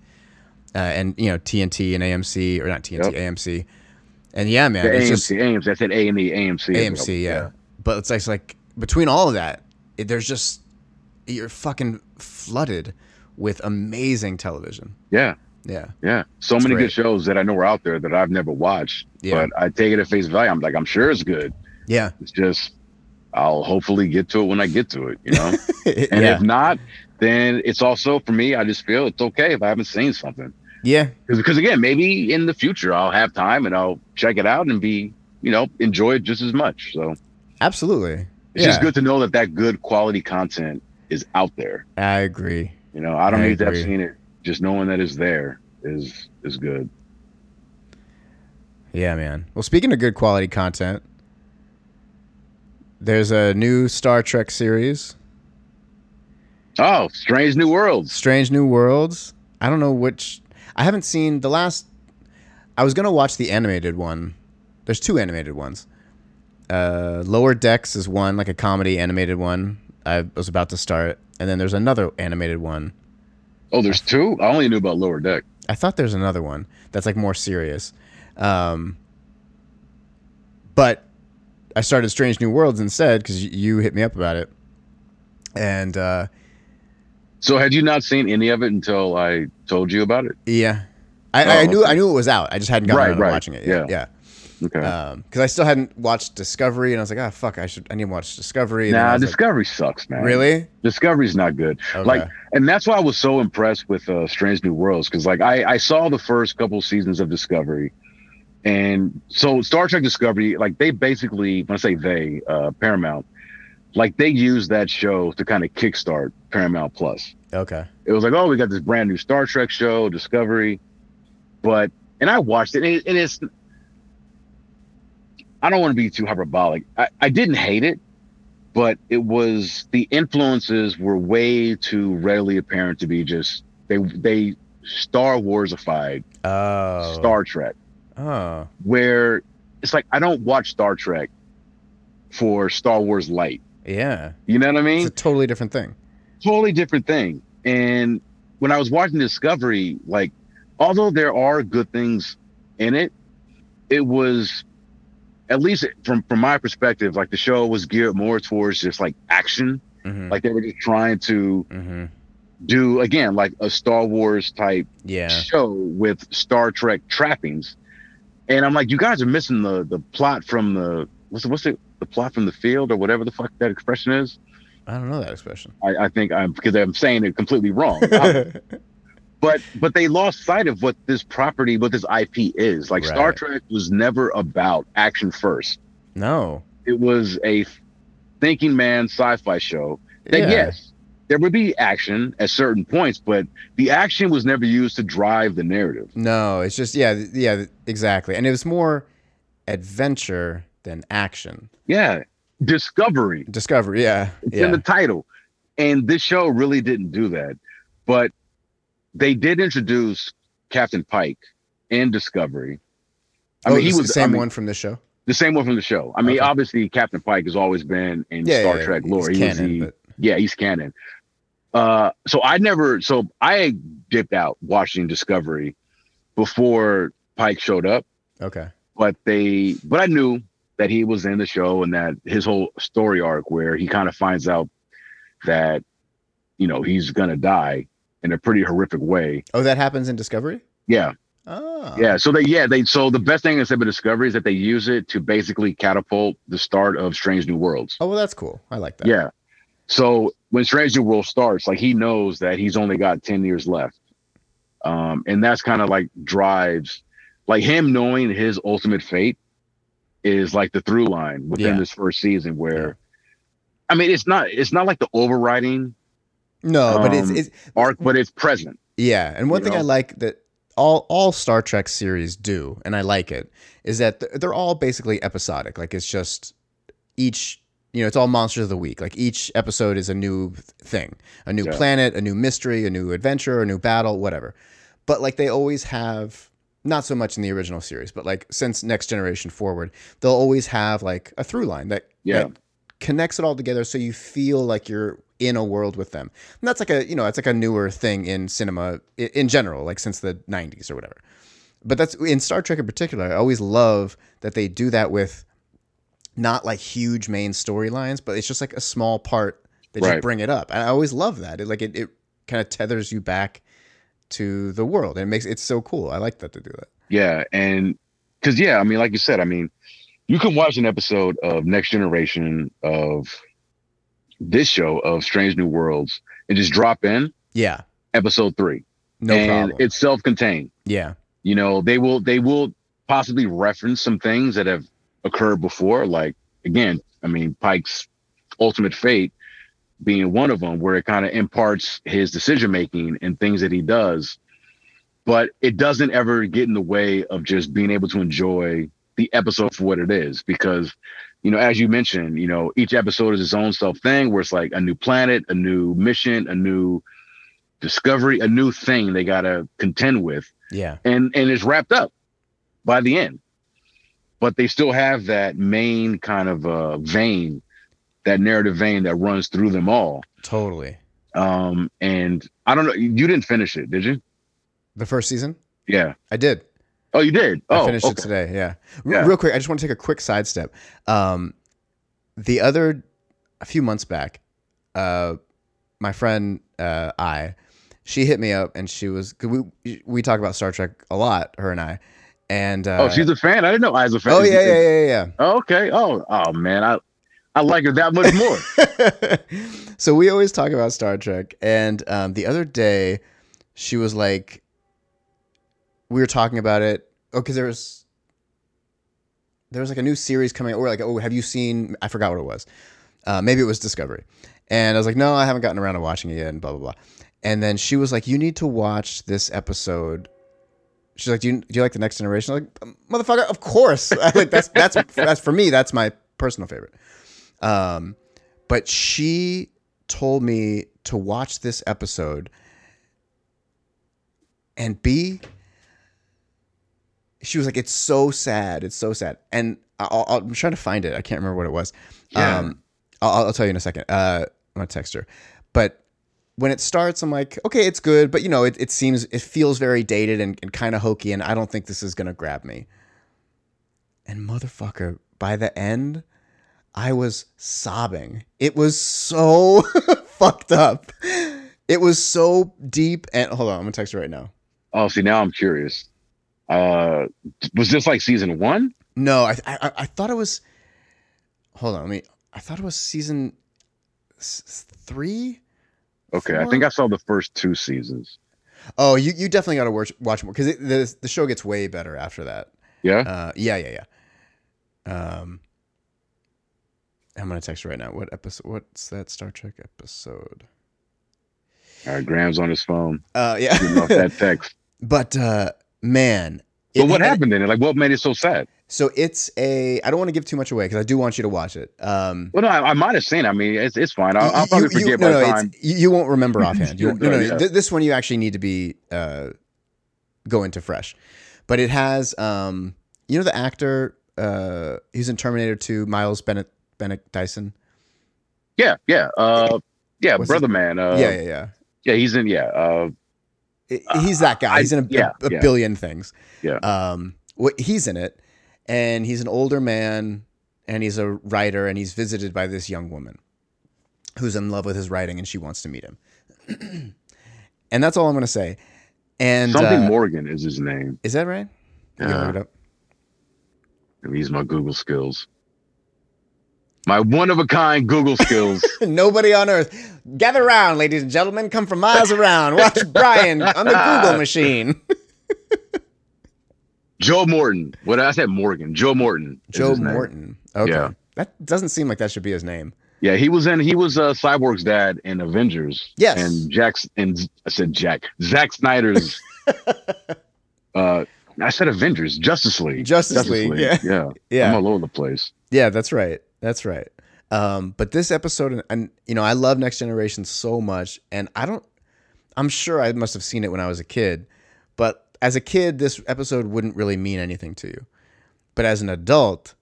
Uh, and you know TNT and AMC or not TNT, Yep. AMC, and yeah, man, the it's AMC, just AMC. I said A and E, AMC. AMC, yeah. But it's like, it's like between all of that, it, there's just you're fucking flooded with amazing television. yeah, Yeah, yeah. So It's many great. good shows that I know are out there that I've never watched, Yeah. but I take it at face value. I'm like, I'm sure it's good. yeah, It's just I'll hopefully get to it when I get to it, you know. and yeah, if not, then it's also for me. I just feel it's okay if I haven't seen something. yeah, because again, maybe in the future I'll have time and I'll check it out and be, you know, enjoy it just as much. So absolutely. it's yeah, just good to know that that good quality content is out there. I agree. You know, I don't I need to have seen it. Just knowing that it's there is is good. Yeah, man. Well, speaking of good quality content, there's a new Star Trek series, Oh, Strange New Worlds. Strange New Worlds. I don't know which. I haven't seen the last. I was gonna watch the animated one. There's two animated ones. Uh, Lower Decks is one, like a comedy animated one. I was about to start, and then there's another animated one. Oh, there's two. I only knew about Lower Deck. I thought there's another one that's like more serious. Um, but I started Strange New Worlds instead because you hit me up about it. And uh, So had you not seen any of it until I told you about it? yeah, I, Oh, I knew okay. I knew it was out. I just hadn't gotten Right, around to right. watching it. Yet. Yeah, Okay. Because I still hadn't watched Discovery, and I was like, ah, fuck, I should. I need to watch Discovery. And nah, was like, Discovery sucks, man. really? Discovery's not good. Okay. Like, and that's why I was so impressed with uh, Strange New Worlds because, like, I I saw the first couple seasons of Discovery, and so Star Trek Discovery, like, they basically, when I say they, uh, Paramount, like, they used that show to kind of kickstart Paramount Plus. okay. It was like, oh, we got this brand new Star Trek show, Discovery, but and I watched it, and, it, and it's. I don't want to be too hyperbolic. I, I didn't hate it, but it was the influences were way too readily apparent to be just they they Star Warsified Oh. Star Trek, Oh. where it's like I don't watch Star Trek for Star Wars light. Yeah. You know what I mean? It's a totally different thing. totally different thing. And when I was watching Discovery, like, although there are good things in it, it was at least from from my perspective, like the show was geared more towards just like action. hmm Like they were just trying to hmm do again like a Star Wars type Yeah. show with Star Trek trappings. And I'm like, you guys are missing the the plot from the what's the, what's the the plot from the field or whatever the fuck that expression is. I don't know that expression. I, I think I'm because I'm saying it completely wrong. but but they lost sight of what this property, what this IP is. Like Star Trek was never about action first. no. It was a thinking man sci-fi show that Yeah. yes, there would be action at certain points, but the action was never used to drive the narrative. No, it's just yeah, yeah, exactly. And it was more adventure than action. Yeah, discovery. Discovery, yeah. It's yeah. in the title. And this show really didn't do that. But they did introduce Captain Pike in Discovery. I oh, mean, he was the same I mean, one from the show. The same one from the show. I mean, okay. obviously Captain Pike has always been in yeah, Star yeah, Trek lore. He's he canon, the, but... yeah, he's canon. Uh, so I never, so I dipped out watching Discovery before Pike showed up. Okay. But they, but I knew that he was in the show and that his whole story arc where he kind of finds out that, you know, he's gonna die in a pretty horrific way. Oh, that happens in Discovery. Yeah. Oh. Yeah. So they, yeah, they. So the best thing about Discovery is that they use it to basically catapult the start of Strange New Worlds. Oh well, that's cool. I like that. Yeah. So when Strange New World starts, like he knows that he's only got 10 years left. Um, and that's kind of like drives like him knowing his ultimate fate is like the through line within yeah. this first season where yeah. I mean it's not it's not like the overriding no, um, but it's, um, it's arc, but it's present. Yeah. And one thing know? I like that all all Star Trek series do, and I like it, is that they're all basically episodic. Like it's just each you know, it's all monsters of the week. Like each episode is a new thing, a new yeah. planet, a new mystery, a new adventure, a new battle, whatever. But like they always have, not so much in the original series, but like since Next Generation forward, they'll always have like a through line that, yeah. that connects it all together, so you feel like you're in a world with them. And that's like a you know, it's like a newer thing in cinema in general, like since the '90s or whatever. But that's in Star Trek in particular. I always love that they do that with not like huge main storylines, but it's just like a small part that right. just bring it up. And I always love that. It like it, it kind of tethers you back to the world and it makes it's so cool. I like that to do that. Yeah, and because yeah, I mean, like you said, I mean, you can watch an episode of Next Generation of this show of Strange New Worlds and just drop in. Yeah. Episode three. No and problem. It's self-contained. Yeah. You know, they will they will possibly reference some things that have occurred before. Like again, I mean, Pike's ultimate fate being one of them, where it kind of imparts his decision making and things that he does, but it doesn't ever get in the way of just being able to enjoy the episode for what it is. Because, you know, as you mentioned, you know, each episode is its own self thing, where it's like a new planet, a new mission, a new discovery, a new thing they gotta contend with. Yeah, and and it's wrapped up by the end but they still have that main kind of uh, vein, that narrative vein that runs through them all. Totally. Um, and I don't know, you didn't finish it, did you? The first season? Yeah, I did. Oh, you did. Oh, I finished okay. it today. Yeah. R- yeah. Real quick, I just want to take a quick sidestep. Um, the other, a few months back, uh, my friend uh, I, she hit me up and she was we we talk about Star Trek a lot, her and I, and uh, oh, she's a fan. I didn't know I was a fan. Oh yeah, yeah, yeah, yeah. Oh, okay. Oh, oh man, I I like her that much more. so we always talk about Star Trek, and um, the other day she was like, we were talking about it. Oh, because there was there was like a new series coming. Or like, oh, have you seen? I forgot what it was. Uh, maybe it was Discovery. And I was like, no, I haven't gotten around to watching it yet, and blah blah blah. And then she was like, you need to watch this episode she's like, do you, do you like the next generation? I'm like, motherfucker, of course. like that's that's that's for me. That's my personal favorite. Um, but she told me to watch this episode and be. She was like, "It's so sad. It's so sad." And i am trying to find it. I can't remember what it was. Yeah. Um, I'll, I'll, tell you in a second. Uh, I'm gonna text her. But when it starts, I'm like, okay, it's good, but you know, it, it seems it feels very dated and, and kind of hokey, and I don't think this is gonna grab me. And motherfucker, by the end, I was sobbing. It was so fucked up. It was so deep and hold on, I'm gonna text you right now. Oh, see, now I'm curious. Uh, was this like season one? No, I I, I thought it was. Hold on, let me. I thought it was season three Okay, I think I saw the first two seasons. Oh, you, you definitely got to watch watch more because the the show gets way better after that. Yeah. Uh, yeah, yeah, yeah. Um, I'm gonna text you right now. What episode? What's that Star Trek episode? All right, Graham's on his phone. Uh, yeah. That text. but uh, man, But what and- happened it? Like, what made it so sad? So it's a. I don't want to give too much away because I do want you to watch it. Um, Well, no, I, I might have seen. it. I mean, it's it's fine. I'll, I'll probably you- you- forget no, by no, time. You, you won't remember offhand. You, no, no, yeah. th- this one you actually need to be uh, go into fresh. But it has, um, you know, the actor. Uh, he's in Terminator 2. Miles Bennett Bennett Dyson. Yeah, yeah, uh, yeah, What's brother man. Uh, yeah, yeah, yeah. yeah, he's in. Yeah, uh, He's that guy. He's in a, yeah, a, a yeah. billion things. Yeah. Um, what he's in it, and he's an older man, and he's a writer, and he's visited by this young woman, who's in love with his writing, and she wants to meet him. and that's all I'm gonna say. And something uh, Morgan is his name. is that right? Yeah. look it up. He's my Google skills. My one of a kind Google skills. Nobody on earth. Gather around, ladies and gentlemen. Come from miles around. Watch Brian on the Google machine. Joe Morton. What I said Morgan. Joe Morton. Joe his name. Morton. Okay. Yeah. That doesn't seem like that should be his name. Yeah, he was in. He was uh, Cyborg's dad in Avengers. Yes. And Jack's and I said Jack. Zack Snyder's. uh, I said Avengers. Justice League. Justice League, yeah. Yeah. Yeah. I'm all over the place. Yeah, that's right. That's right. Um, but this episode, and, and you know, I love Next Generation so much, and I don't. I'm sure I must have seen it when I was a kid, but as a kid, this episode wouldn't really mean anything to you. But as an adult,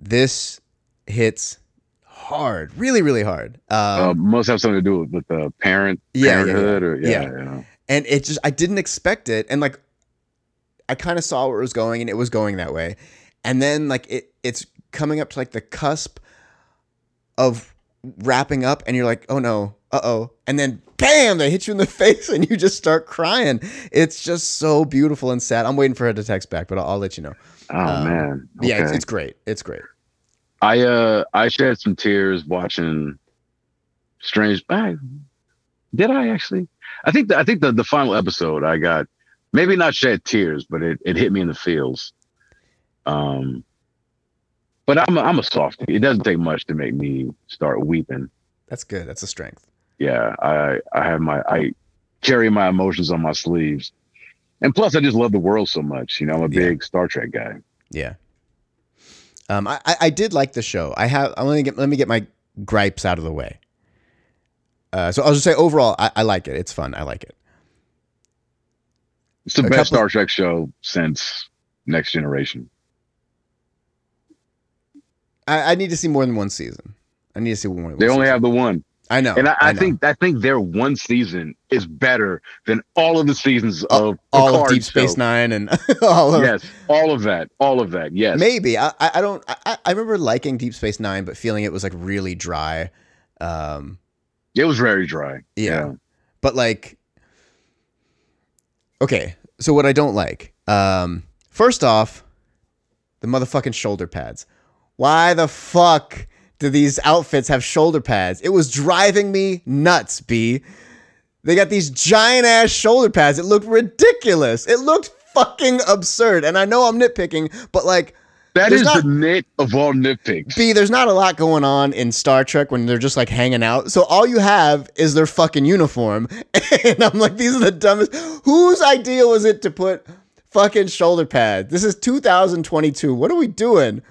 this hits hard, really, really hard. Um, uh, must have something to do with, with the parent Yeah, yeah, parenthood or yeah, yeah. yeah. and it just I didn't expect it, and like I kind of saw where it was going, and it was going that way, and then like it it's coming up to like the cusp of wrapping up, and you're like, oh no, uh oh, and then bam, they hit you in the face, and you just start crying. It's just so beautiful and sad. I'm waiting for her to text back, but I'll, I'll let you know. Oh Um, man. Yeah, it's, it's great. It's great. I uh I shed some tears watching Strange. I, did I actually? I think the, I think the the final episode I got maybe not shed tears, but it, it hit me in the feels. Um, but I'm a, I'm a softie. It doesn't take much to make me start weeping. That's good. That's a strength. Yeah, I I have my I carry my emotions on my sleeves, and plus I just love the world so much. You know, I'm a Yeah. big Star Trek guy. Yeah. Um, I, I did like the show. I have. I want to get. Let me get my gripes out of the way. Uh, so I'll just say overall, I, I like it. It's fun. I like it. It's the A best Star Trek show since Next Generation. I, I need to see more than one season. I need to see more. Than They one only season. have the one. I know. And I, I, know. think I think their one season is better than all of the seasons of all of Deep Space show. Nine and all of Yes, all of that, all of that. Yes, maybe. I I I don't. I, I remember liking Deep Space Nine, but feeling it was like really dry. Um, it was very dry. Yeah. but like okay so what i don't like um first off the motherfucking shoulder pads why the fuck do these outfits have shoulder pads it was driving me nuts b they got these giant ass shoulder pads it looked ridiculous it looked fucking absurd and i know i'm nitpicking but like That There's is not- the nit of all nitpicks. B, there's not a lot going on in Star Trek when they're just like hanging out. So all you have is their fucking uniform. And I'm like, these are the dumbest. Whose idea was it to put fucking shoulder pads? This is 2022. What are we doing?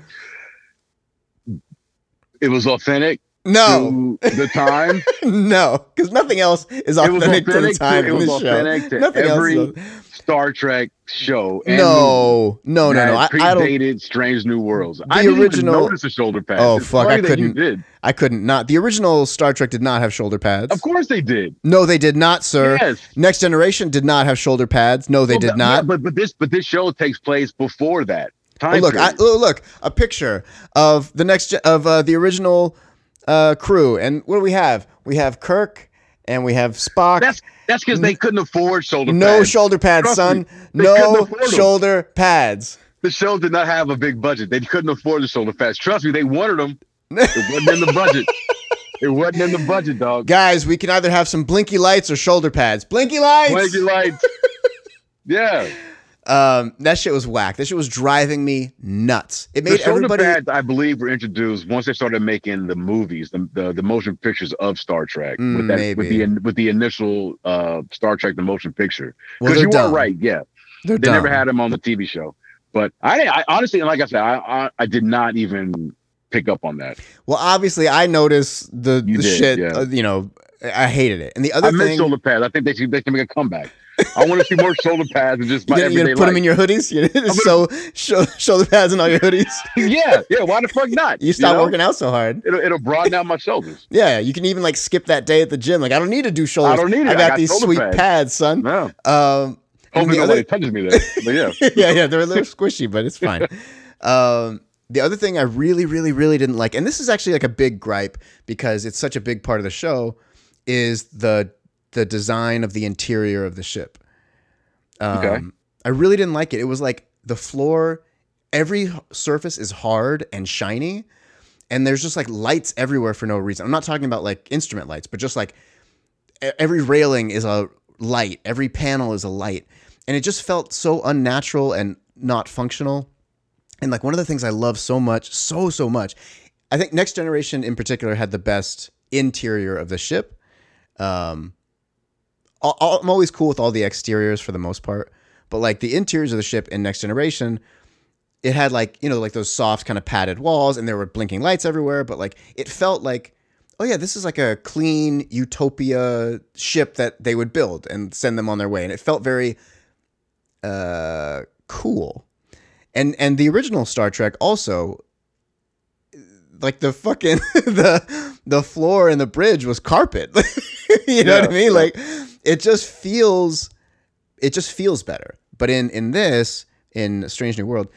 It was authentic No, to the time. no, because nothing else is was authentic to the time to, it in was this show. authentic to Nothing every else. Star Trek show. and no, no, no, no. I, I don't. Strange New Worlds. I didn't original- even notice the shoulder pads. Oh, It's fuck, I funny that you couldn't- did. I couldn't not. The original Star Trek did not have shoulder pads. Of course they did. No, they did not, sir. Yes. Next Generation did not have shoulder pads. No, they Well, did not. yeah, but but this but this show takes place before that time. Oh, look, I, oh, look, a picture of the next of uh, the original uh, crew, and what do we have? We have Kirk, and we have Spock. that's that's because they couldn't afford shoulder no pads. shoulder pads, Trust son. me, No shoulder pads. the show did not have a big budget. They couldn't afford the shoulder pads. Trust me, they wanted them. It wasn't in the budget. It wasn't in the budget, dog. Guys, we can either have some blinky lights or shoulder pads. Blinky lights. Blinky lights. yeah. Um, that shit was whack. That shit was driving me nuts. It The made shoulder everybody. pads, I believe, were introduced once they started making the movies, the the, the motion pictures of Star Trek Mm, with that with the with the initial uh, Star Trek the motion picture. Because they're you dumb. are right, yeah, They're they never had him on the TV show. But I, I honestly, like I said, I, I I did not even pick up on that. Well, obviously, I noticed the, You the did, shit. yeah. uh, you know, I hated it. And the other I thing, shoulder pads. I think they should they can make a comeback. I want to see more shoulder pads and just my you everyday gonna put them in your hoodies. You gonna- so show, shoulder pads and all your hoodies. yeah, yeah. Why the fuck not? You stop know? working out so hard. It'll, it'll broaden out my shoulders. Yeah, you can even like skip that day at the gym. Like I don't need to do shoulders. I don't need it. I I got, got these sweet pads. pads, son. No, Um, hopefully nobody other, touches me there. But yeah, yeah, yeah, they're a little squishy, but it's fine. Um, the other thing I really, really, really didn't like, and this is actually like a big gripe because it's such a big part of the show, is the the design of the interior of the ship. Um, Okay. I really didn't like it. It was like the floor, every surface is hard and shiny, and there's just like lights everywhere for no reason. I'm not talking about like instrument lights, but just like every railing is a light, every panel is a light, and it just felt so unnatural and not functional. And like one of the things I love so much, so so much, I think Next Generation in particular had the best interior of the ship. Um, I'm always cool with all the exteriors for the most part, but like the interiors of the ship in Next Generation, it had like you know like those soft kind of padded walls, and there were blinking lights everywhere. But like it felt like, oh yeah, this is like a clean utopia ship that they would build and send them on their way, and it felt very uh, cool. And and the original Star Trek also like the fucking the the floor and the bridge was carpet. you know what I mean? yeah. Like it just feels it just feels better. But in in this in Strange New World,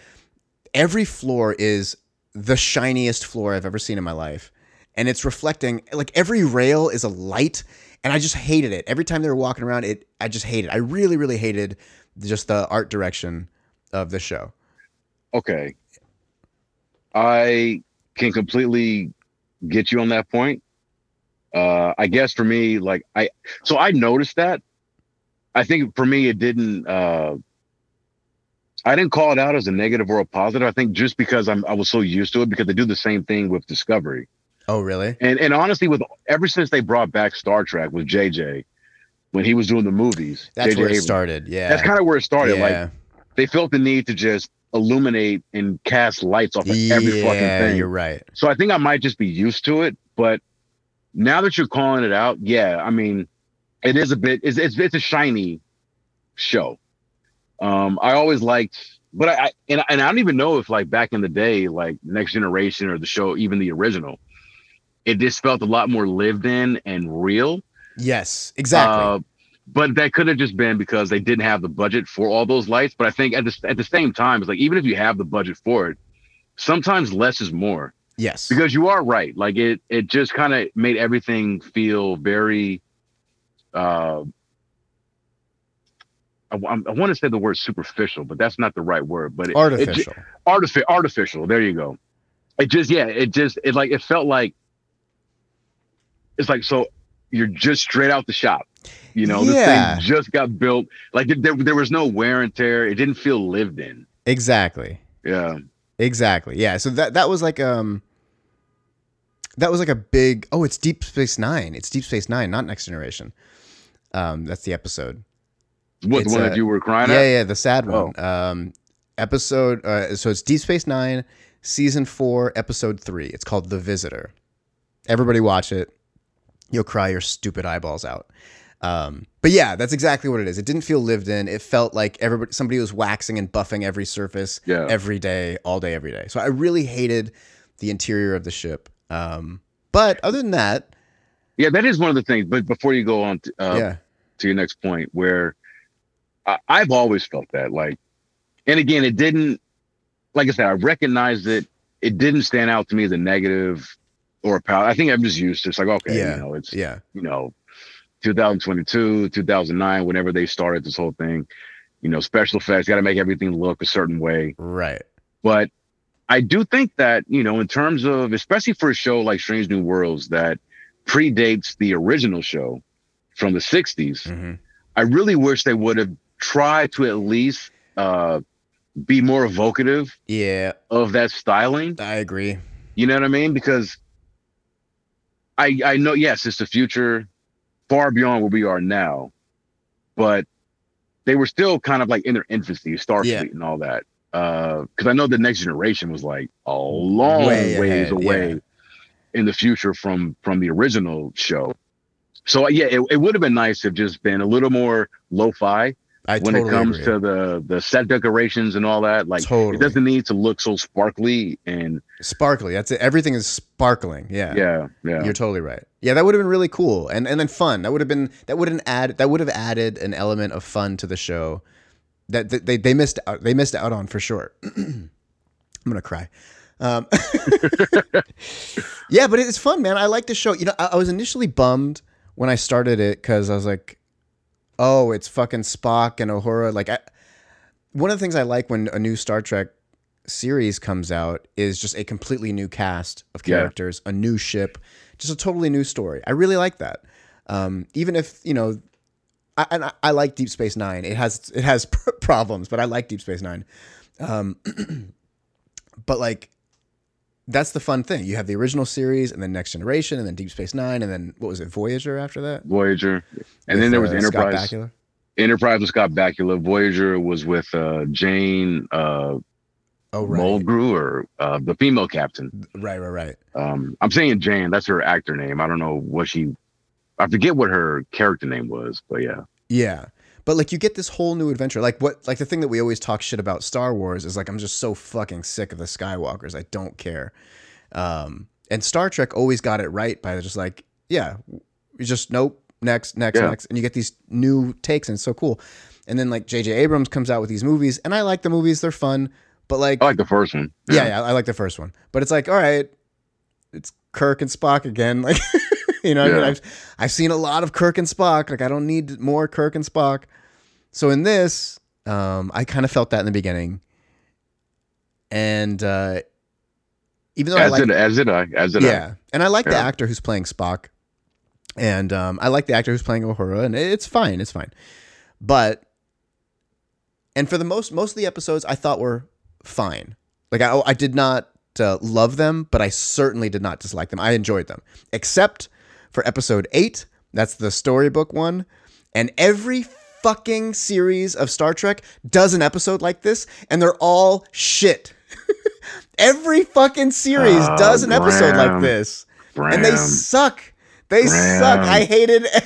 every floor is the shiniest floor I've ever seen in my life. And it's reflecting like every rail is a light and I just hated it. Every time they were walking around it I just hated. I really really hated just the art direction of the show. okay. I can completely get you on that point. Uh, I guess for me, like I, so I noticed that. I think for me, it didn't. Uh, I didn't call it out as a negative or a positive. I think just because I'm, I was so used to it because they do the same thing with Discovery. Oh really? And and honestly, with ever since they brought back Star Trek with JJ, when he was doing the movies, That's J.J. where it Abrams, started. Yeah. That's kind of where it started. yeah. Like they felt the need to just illuminate and cast lights off of every fucking thing. You're right. So I think I might just be used to it. But now that you're calling it out, yeah, I mean, it is a bit. It's it's, it's a shiny show. Um, I always liked, but I, I and and I don't even know if like back in the day, like Next Generation or the show, even the original, it just felt a lot more lived in and real. Yes, exactly. Uh, but that could have just been because they didn't have the budget for all those lights. But I think at the at the same time, it's like even if you have the budget for it, sometimes less is more yes. because you are right. Like it it just kind of made everything feel very. Uh, I, want to say the word superficial, but that's not the right word. But it, Artificial. It, artifi- artificial. There you go. It just yeah. It just it like it felt like. It's like so you're just straight out the shop. You know, Yeah. this thing just got built. Like there, there was no wear and tear. It didn't feel lived in. exactly. Yeah. Exactly. Yeah. So that that was like um that was like a big oh, it's Deep Space Nine. It's Deep Space Nine, not Next Generation. Um, that's the episode. What It's, the one uh, that you were crying Yeah, at? yeah, the sad one. Um, episode. Uh, so it's Deep Space Nine, season four, episode three. It's called The Visitor. Everybody watch it. You'll cry your stupid eyeballs out. Um, but yeah, that's exactly what it is. It didn't feel lived in. It felt like everybody, somebody was waxing and buffing every surface Yeah. every day, all day, every day. So I really hated the interior of the ship. Um, but other than that, Yeah, that is one of the things. But before you go on to, uh, yeah, to your next point, where I, I've always felt that, like, and again, it didn't, like I said, I recognized it. It didn't stand out to me as a negative or a power. I think I'm just used to. It's like, okay, Yeah. you know, it's yeah, you know, 2022, 2009, whenever they started this whole thing, you know, special effects got to make everything look a certain way. right. But I do think that, you know, in terms of, especially for a show like Strange New Worlds that predates the original show from the 60s, hmm I really wish they would have tried to at least uh be more evocative Yeah, of that styling. I agree. You know what I mean? Because I I know yes, it's the future, far beyond where we are now, but they were still kind of like in their infancy, Starfleet Yeah. and all that. Uh, because I know the next generation was like a long Way ways ahead, away yeah. in the future from from the original show. So uh, yeah, it, it would have been nice to have just been a little more lo-fi I when totally it comes agree. to the the set decorations and all that. Like totally it doesn't need to look so sparkly and sparkly. That's it. Everything is sparkling. Yeah. yeah, yeah. You're totally right. Yeah, that would have been really cool, and and then fun. That would have been that wouldn't add that would have added an element of fun to the show that, that they they missed out they missed out on for sure. I'm gonna cry. Um, yeah, but it's fun, man. I like the show. You know, I, I was initially bummed when I started it because I was like, oh, it's fucking Spock and Uhura. Like, I, one of the things I like when a new Star Trek series comes out is just a completely new cast of Yeah. characters, a new ship, just a totally new story. I really like that. Um, even if you know, I, and I, I like Deep Space Nine. It has it has problems, but I like Deep Space Nine. Um, but like, that's the fun thing. You have the original series, and then Next Generation, and then Deep Space Nine, and then what was it, Voyager after that? Voyager, and With, then there was uh, Enterprise. Enterprise with Scott Bakula. Voyager was with uh, Jane uh, Oh right, Mulgrew or uh, the female captain. right, right, right. Um, I'm saying Jane. That's her actor name. I don't know what she. I forget what her character name was, but yeah, Yeah. But like you get this whole new adventure. Like what like the thing that we always talk shit about Star Wars is like I'm just so fucking sick of the Skywalkers. I don't care. Um and Star Trek always got it right by just like, yeah, you just nope, next, next, Yeah. next. And you get these new takes and it's so cool. And then like JJ Abrams comes out with these movies and I like the movies, they're fun. But like I like the first one. yeah, yeah, I like the first one. But it's like, all right, it's Kirk and Spock again. Like, you know, what I mean, I've I've seen a lot of Kirk and Spock. Like, I don't need more Kirk and Spock. So in this, um, I kind of felt that in the beginning, and uh, even though I as like, did as did I. As did yeah, and I like the actor who's playing Spock, and um, I like the actor who's playing Uhura, and it's fine, it's fine. But and for the most most of the episodes, I thought were fine. Like I I did not uh, love them, but I certainly did not dislike them. I enjoyed them, except for episode eight. That's the storybook one, and every fucking series of Star Trek does an episode like this, and they're all shit. every fucking series Oh, does an episode like this I. and they suck. They Graham. suck. I hated.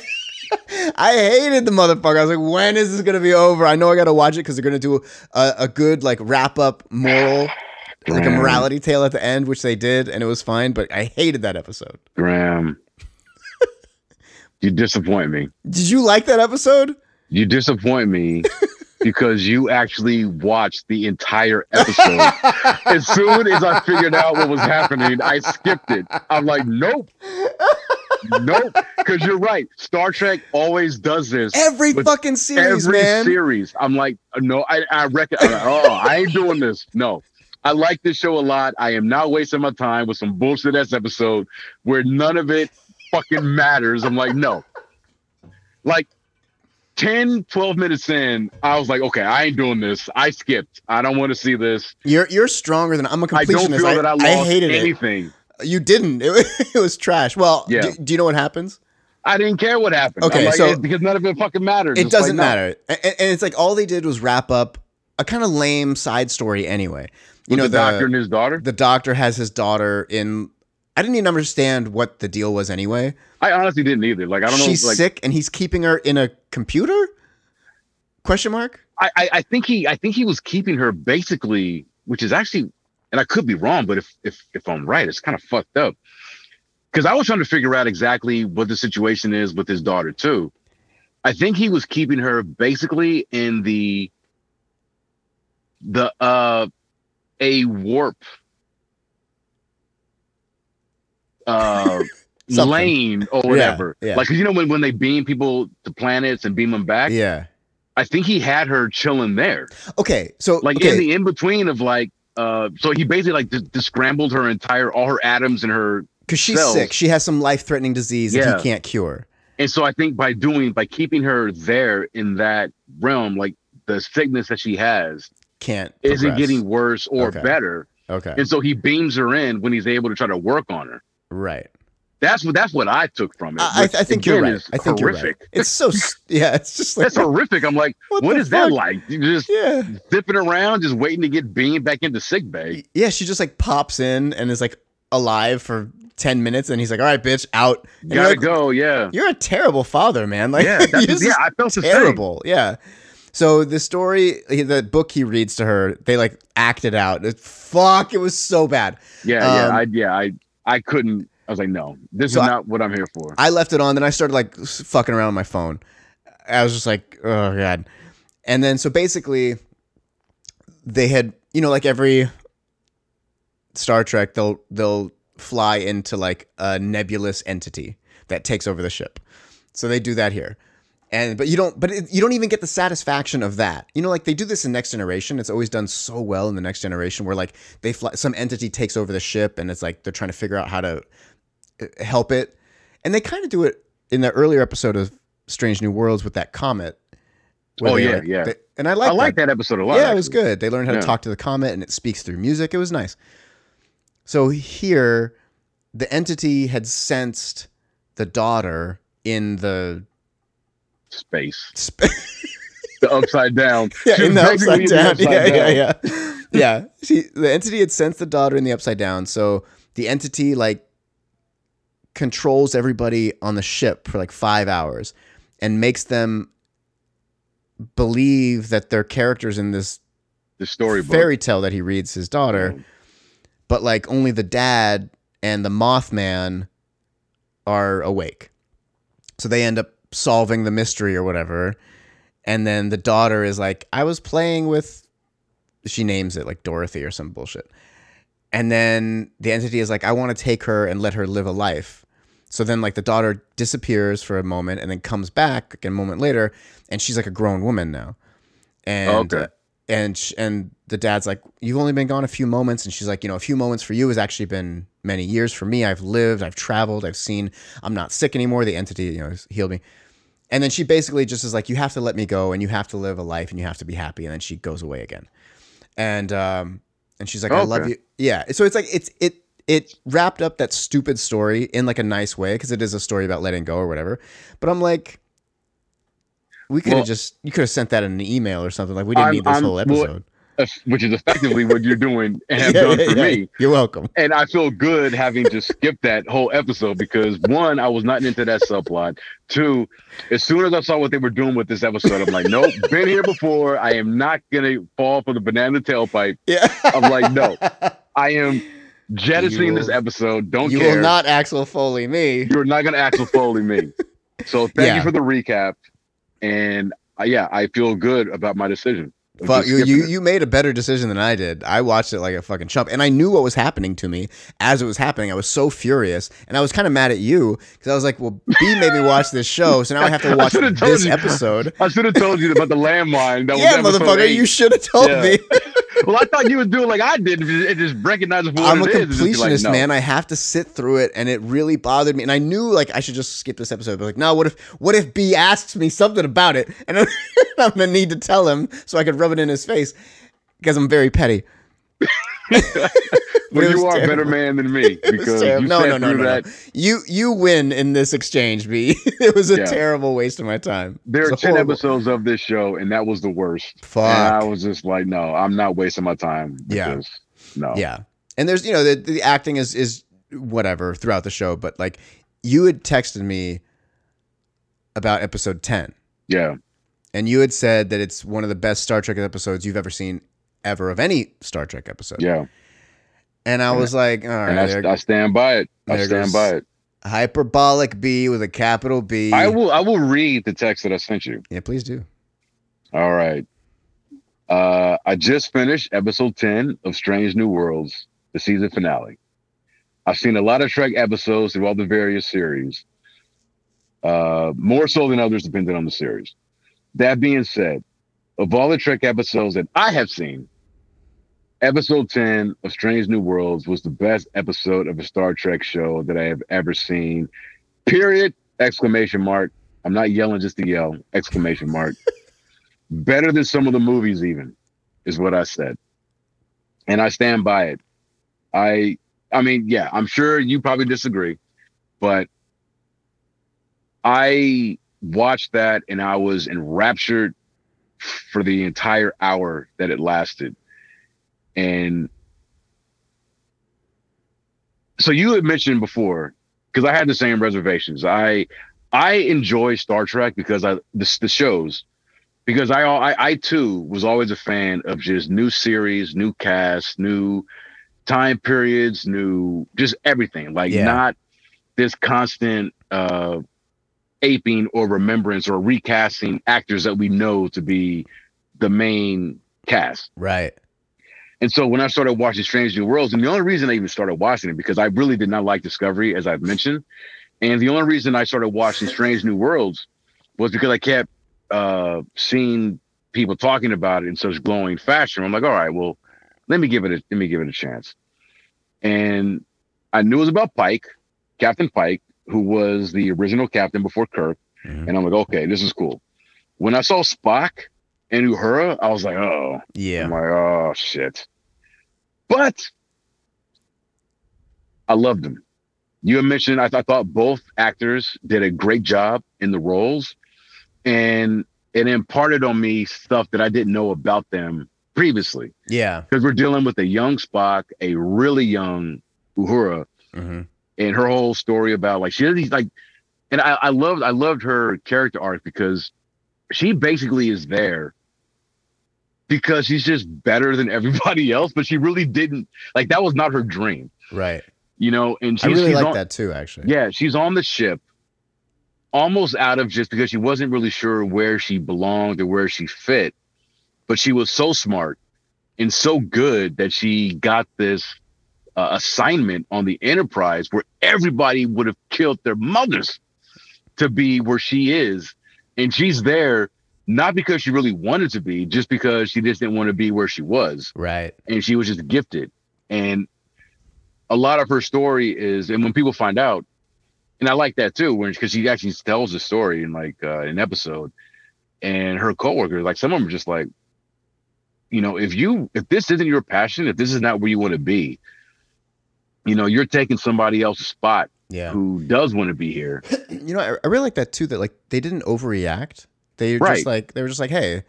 I hated the motherfucker. I was like, when is this gonna be over? I know I gotta watch it because they're gonna do a, a good like wrap up moral, like a morality tale at the end, which they did, and it was fine. But I hated that episode. Graham. You disappoint me. Did you like that episode? You disappoint me because you actually watched the entire episode. as soon as I figured out what was happening, I skipped it. I'm like, nope. Nope. Because you're right. Star Trek always does this. Every fucking series, every man. series. I'm like, no, I, I reckon, like, oh, I ain't doing this. No. I like this show a lot. I am not wasting my time with some bullshit ass episode where none of it fucking matters. I'm like, no. Like 10, 12 minutes in, I was like, okay, I ain't doing this. I skipped. I don't want to see this. You're you're stronger than I'm a I don't feel I, that I I hated anything. it. You didn't. It, it was trash. Well, Yeah. do, do you know what happens? I didn't care what happened. Okay, like, so- because none of it fucking matters. It It's doesn't no. matter, and, and it's like all they did was wrap up a kind of lame side story anyway. You With know, the, the doctor and his daughter. the doctor has his daughter in. I didn't even understand what the deal was anyway. I honestly didn't either. Like I don't She's know. Like she's sick, and he's keeping her in a computer? Question mark. I, I I think he I think he was keeping her basically, which is actually, and I could be wrong, but if if if I'm right, it's kind of fucked up. Because I was trying to figure out exactly what the situation is with his daughter too. I think he was keeping her basically in the the uh a warp uh lane or whatever. yeah. Like 'cause you know when when they beam people to planets and beam them back, Yeah. I think he had her chilling there, Okay. So like okay. in the in between of like. Uh, so he basically like just, just scrambled her entire all her atoms and her because she's cells. sick. She has some life threatening disease that Yeah. he can't cure. And so I think by doing by keeping her there in that realm, like the sickness that she has Can't. isn't getting worse or Okay. better, Okay. and so he beams her in when he's able to try to work on her. Right. That's what that's what I took from it. I, I think you're right. I think you're right. It's so. Yeah. It's just like. That's horrific. I'm like, What what the is that like? You just yeah. zipping around, just waiting to get beamed back into sick bay. Yeah. She just like pops in and is like alive for ten minutes, and he's like, "All right, bitch, out." And you're Gotta like, go. Yeah. You're a terrible father, man. Like, Yeah. you're That's, just yeah. I felt the terrible. Yeah. So the story, the book he reads to her, they like acted out. It, fuck, it was so bad. Yeah. Yeah. Um, I yeah. I I couldn't. I was like, no, this So is I- not what I'm here for. I left it on, then I started like fucking around on my phone. I was just like, oh god. And then so basically, they had you know like every Star Trek, they'll they'll fly into like a nebulous entity that takes over the ship. So they do that here. And but you don't but it, you don't even get the satisfaction of that. You know like they do this in Next Generation. It's always done so well in the Next Generation where like they fly some entity takes over the ship and it's like they're trying to figure out how to uh, help it. And they kind of do it in the earlier episode of Strange New Worlds with that comet. Oh, yeah, like- yeah. they- and I like I like that episode a lot. yeah, it was good. They learned how Yeah. to talk to the comet and it speaks through music. It was nice. So here, the entity had sensed the daughter in the Space. sp- The upside down. yeah, in the upside down. upside yeah, down. yeah, yeah, yeah. She, the entity had sensed the daughter in the upside down. So the entity like controls everybody on the ship for like five hours and makes them believe that they're characters in this The storybook. fairy tale that he reads his daughter, Yeah. but like only the dad and the Mothman are awake. So they end up solving the mystery or whatever. And then the daughter is like, I was playing with, she names it like Dorothy or some bullshit. And then the entity is like, I want to take her and let her live a life. So then, like, the daughter disappears for a moment and then comes back like, a moment later, and she's like a grown woman now. And Okay. uh, and sh- and the dad's like, "You've only been gone a few moments," and she's like, "You know, a few moments for you has actually been many years for me. I've lived, I've traveled, I've seen. I'm not sick anymore. The entity, you know, has healed me." And then she basically just is like, "You have to let me go, and you have to live a life, and you have to be happy." And then she goes away again, and um, and she's like, "I love you." Yeah. So it's like it's it it wrapped up that stupid story in like a nice way because it is a story about letting go or whatever. But I'm like. We could have Well- just you could have sent that in an email or something like we didn't I'm- need this I'm- whole episode. Which is effectively what you're doing and have Yeah, done yeah, for yeah. me. You're welcome. And I feel good having just skipped that whole episode because one, I was not into that subplot. Two, as soon as I saw what they were doing with this episode, I'm like, nope, been here before. I am not gonna fall for the banana tailpipe. Yeah. I'm like, no, I am jettisoning this episode. Don't you care. will not Axel Foley me. You're not gonna Axel Foley me. So thank you for the recap. And uh, yeah, I feel good about my decision. Fuck you, you it. you made a better decision than I did. I watched it like a fucking chump and I knew what was happening to me as it was happening. I was so furious and I was kind of mad at you because I was like, well, B made me watch this show, so now I have to watch this you. episode. I should have told you about the landmine. That yeah, was motherfucker, eight. you should have told Yeah. me. Well, I thought you would do it like I did and just recognize what I'm a and like, completionist, no. man. I have to sit through it, and it really bothered me. And I knew like I should just skip this episode. But like, no, what if what if B asks me something about it, and I'm, I'm gonna need to tell him so I could rub it in his face because I'm very petty. But you are a better man than me because you no, no, no, no, that. no. You you win in this exchange, B. it was a Yeah. terrible waste of my time. There are ten horrible. episodes of this show, and that was the worst. Fuck. And I was just like, no, I'm not wasting my time. Yeah. because- No. Yeah, and there's you know the the acting is is whatever throughout the show, but like you had texted me about episode ten. Yeah. And you had said that it's one of the best Star Trek episodes you've ever seen ever of any Star Trek episode. Yeah. And I was like, all right. and I, there, I stand by it. I stand by it. hyperbolic B with a capital B. I will. I will read the text that I sent you. Yeah, please do. All right. Uh, I just finished episode 10 of Strange New Worlds, the season finale. I've seen a lot of Trek episodes through all the various series, uh, more so than others, depending on the series. That being said, of all the Trek episodes that I have seen, episode 10 of Strange New Worlds was the best episode of a Star Trek show that I have ever seen. Period! Exclamation mark. I'm not yelling just to yell. Exclamation mark. better than some of the movies, even, is what I said. And I stand by it. I I mean, yeah, I'm sure you probably disagree, but I watched that and I was enraptured for the entire hour that it lasted. And so you had mentioned before, because I had the same reservations. I I enjoy Star Trek because I the, the shows because I, I I too was always a fan of just new series, new cast, new time periods, new just everything. Like Yeah. not this constant uh aping or remembrance or recasting actors that we know to be the main cast. Right. And so when I started watching Strange New Worlds, and the only reason I even started watching it because I really did not like Discovery, as I've mentioned, and the only reason I started watching Strange New Worlds was because I kept uh, seeing people talking about it in such glowing fashion. I'm like, all right, well, let me give it a let me give it a chance. And I knew it was about Pike, Captain Pike, who was the original captain before Kirk. Mhm. And I'm like, okay, this is cool. When I saw Spock and Uhura, I was like, oh, Yeah. I'm like, oh shit. But I loved them. You had mentioned I, th- I thought both actors did a great job in the roles, and it imparted on me stuff that I didn't know about them previously. Yeah. Because we're dealing with a young Spock, a really young Uhura, hmm and her whole story about like she had these like, and I, I loved I loved her character arc because she basically is there because she's just better than everybody else, but she really didn't like that was not her dream, Right. you know. And she's, I really she's like on, that too, actually. Yeah, she's on the ship, almost out of just because she wasn't really sure where she belonged or where she fit, but she was so smart and so good that she got this uh, assignment on the Enterprise where everybody would have killed their mothers to be where she is, and she's there not because she really wanted to be, just because she just didn't want to be where she was Right. and she was just gifted. And a lot of her story is, and when people find out, and I like that too, when because she actually tells the story in like uh, an episode, and her coworkers, like some of them, are just like, you know, if you if this isn't your passion, if this is not where you want to be, you know, you're taking somebody else's spot Yeah. who does want to be here. You know, I, I really like that too. That like they didn't overreact. They were Right. just like they were just like, hey,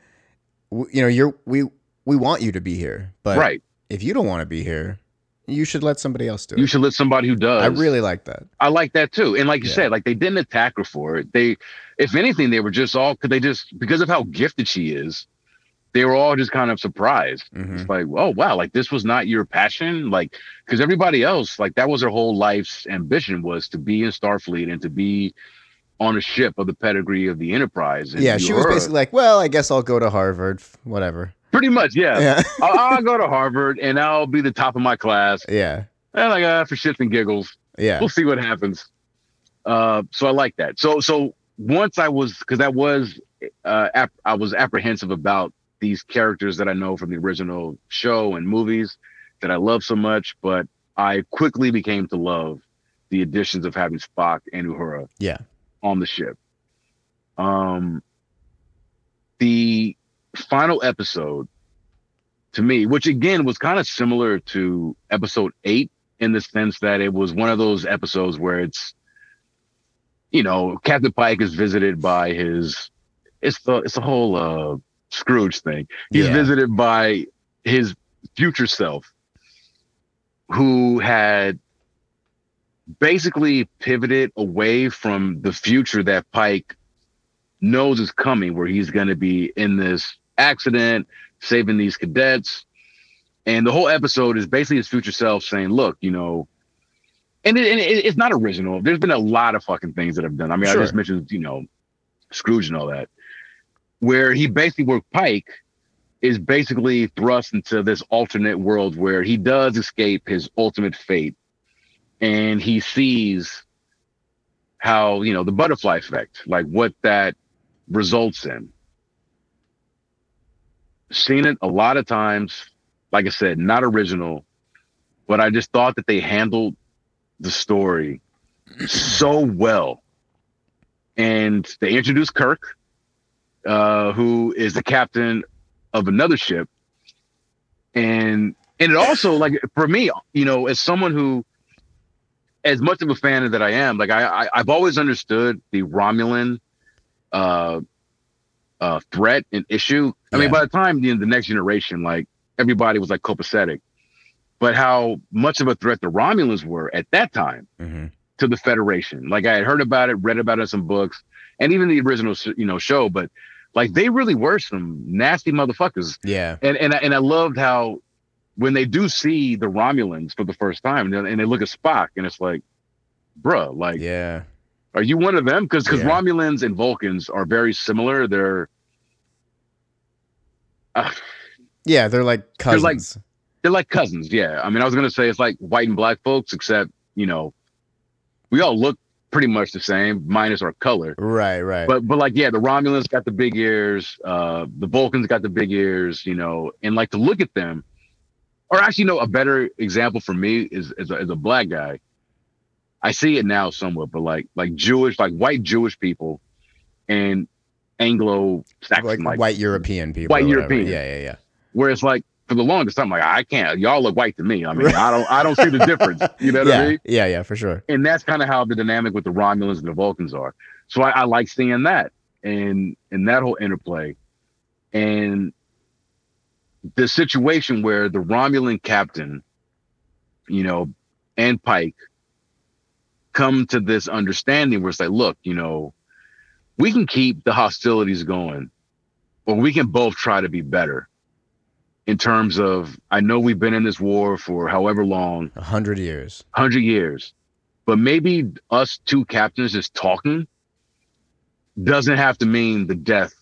w- you know, you're we we want you to be here, but right. if you don't want to be here, you should let somebody else do it. You should let somebody who does. I really like that. I like that too. And like you Yeah. said, like they didn't attack her for it. They, if anything, they were just all because they just because of how gifted she is, they were all just kind of surprised. Mhm. It's like, oh wow, like this was not your passion, like because everybody else, like that was her whole life's ambition was to be in Starfleet and to be on a ship of the pedigree of the Enterprise. And Yeah, she was basically like, well, I guess I'll go to Harvard, whatever. pretty much, yeah. Yeah, I'll, I'll go to Harvard and I'll be the top of my class. yeah, And like uh, for shits and giggles. yeah. we'll see what happens. Uh, so I like that. So so once I was because that was uh, ap- I was apprehensive about these characters that I know from the original show and movies that I love so much, but I quickly became to love the additions of having Spock and Uhura Yeah. on the ship. Um, the final episode to me, which again was kind of similar to episode eight in the sense that it was one of those episodes where it's, you know, Captain Pike is visited by his, it's the it's the whole uh, Scrooge thing. He's Yeah. visited by his future self, who had basically pivoted away from the future that Pike knows is coming, where he's going to be in this accident, saving these cadets. And the whole episode is basically his future self saying, look, you know, and, it, and it, it's not original. There's been a lot of fucking things that I've done. I mean, Sure. I just mentioned, you know, Scrooge and all that, where he basically, where Pike is basically thrust into this alternate world where he does escape his ultimate fate and he sees how, you know, the butterfly effect, like what that results in. Seen it a lot of times. Like I said, not original, but I just thought that they handled the story so well. And they introduced Kirk, uh, who is the captain of another ship, and and it also like for me, you know, as someone who, as much of a fan that I am, like I, I I've always understood the Romulan, uh, uh, threat and issue. I mean, by the time the, the next generation, like everybody was like copacetic, but how much of a threat the Romulans were at that time hmm to the Federation. Like I had heard about it, read about it in some books, and even the original, you know, show. But like they really were some nasty motherfuckers. Yeah. And and I- and I loved how when they do see the Romulans for the first time, and, and they look at Spock, and it's like, bruh, like, Yeah. are you one of them? Because because Yeah. Romulans and Vulcans are very similar. They're uh, Yeah. They're like They're like- cousins. they're like cousins. Yeah. I mean, I was gonna say it's like white and black folks, except you know, we all look pretty much the same, minus our color. right. Right. But but like yeah, the Romulans got the big ears, uh, the Vulcans got the big ears, you know, and like to look at them, or actually, no, a better example for me is is a, is a black guy. I see it now somewhat, but like like Jewish, like white Jewish people, and Anglo Saxon, like, like, white European people. White. European. Yeah. Yeah. Yeah. where it's like for the longest time, like I can't, y'all look white to me. I mean, I don't I don't see the difference. You know what yeah. I mean? Yeah. Yeah. For sure. and that's kind of how the dynamic with the Romulans and the Vulcans are. So I, I like seeing that and and that whole interplay, and the situation where the Romulan captain, you know, and Pike come to this understanding where it's like, look, you know, we can keep the hostilities going, or we can both try to be better. In terms of, I know we've been in this war for however long, A hundred years. hundred years, but maybe us two captains just talking doesn't have to mean the death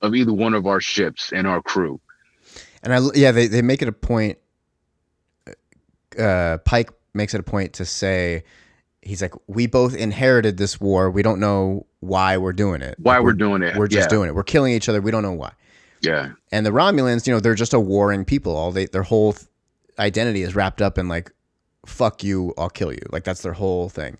of either one of our ships and our crew. And I yeah they they make it a point. Uh, Pike makes it a point to say, he's like, we both inherited this war. We don't know why we're doing it. Why Like, we're, doing it? we're just yeah, doing it. We're killing each other. We don't know why. Yeah, And the Romulans, you know, they're just a warring people. All they their whole identity is wrapped up in like, fuck you, I'll kill you. Like that's their whole thing.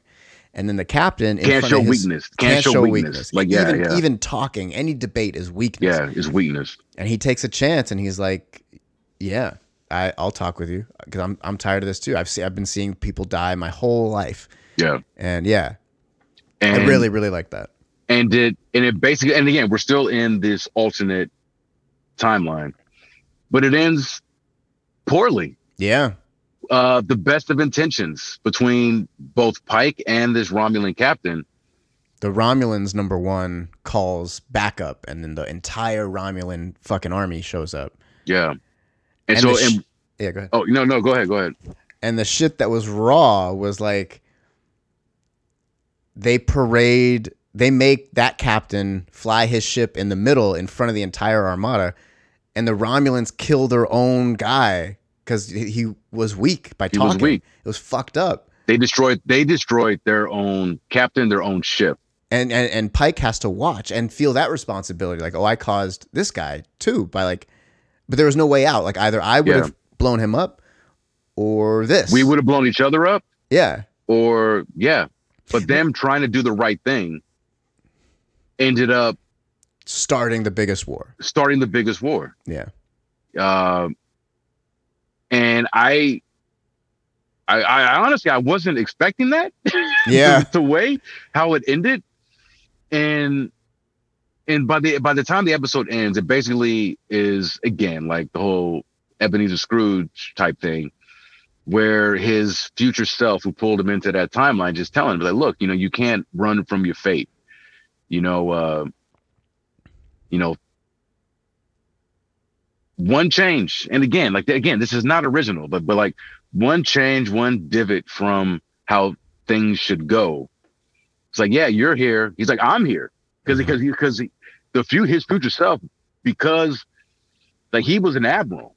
And then the captain can't front show of his- weakness. Can't, show, weakness. Like yeah, even yeah, even talking, any debate is weakness. yeah, it's weakness. and he takes a chance and he's like yeah I, i'll talk with you because I'm, I'm tired of this too i've seen i've been seeing people die my whole life Yeah, and yeah and i really really like that and did and it basically and again we're still in this alternate timeline, but it ends poorly. yeah uh, the best of intentions between both Pike and this Romulan captain. the romulans number one calls backup and then the entire romulan fucking army shows up Yeah. And, And so, sh- and, yeah go ahead oh, no, no, go ahead, go ahead. and the shit that was raw was like they parade they make that captain fly his ship in the middle in front of the entire armada and the romulans kill their own guy because he was weak by He talking. was weak. it was fucked up. They destroyed, they destroyed their own captain, their own ship. and, and and pike has to watch and feel that responsibility like oh i caused this guy too by like but there was no way out. Like either i would Yeah. have blown him up or this. We would have blown each other up? Yeah. Or yeah, but them trying to do the right thing ended up starting the biggest war starting the biggest war. yeah Uh, and I, I, I honestly, I wasn't expecting that. yeah the way how it ended and and by the by the time the episode ends it basically is again like the whole ebenezer scrooge type thing where his future self who pulled him into that timeline just telling him like look you know you can't run from your fate you know uh you know one change and again like again this is not original but but like one change one divot from how things should go. It's like, yeah, you're here. He's like, I'm here because Mhm. because he because the few his future self because like he was an admiral.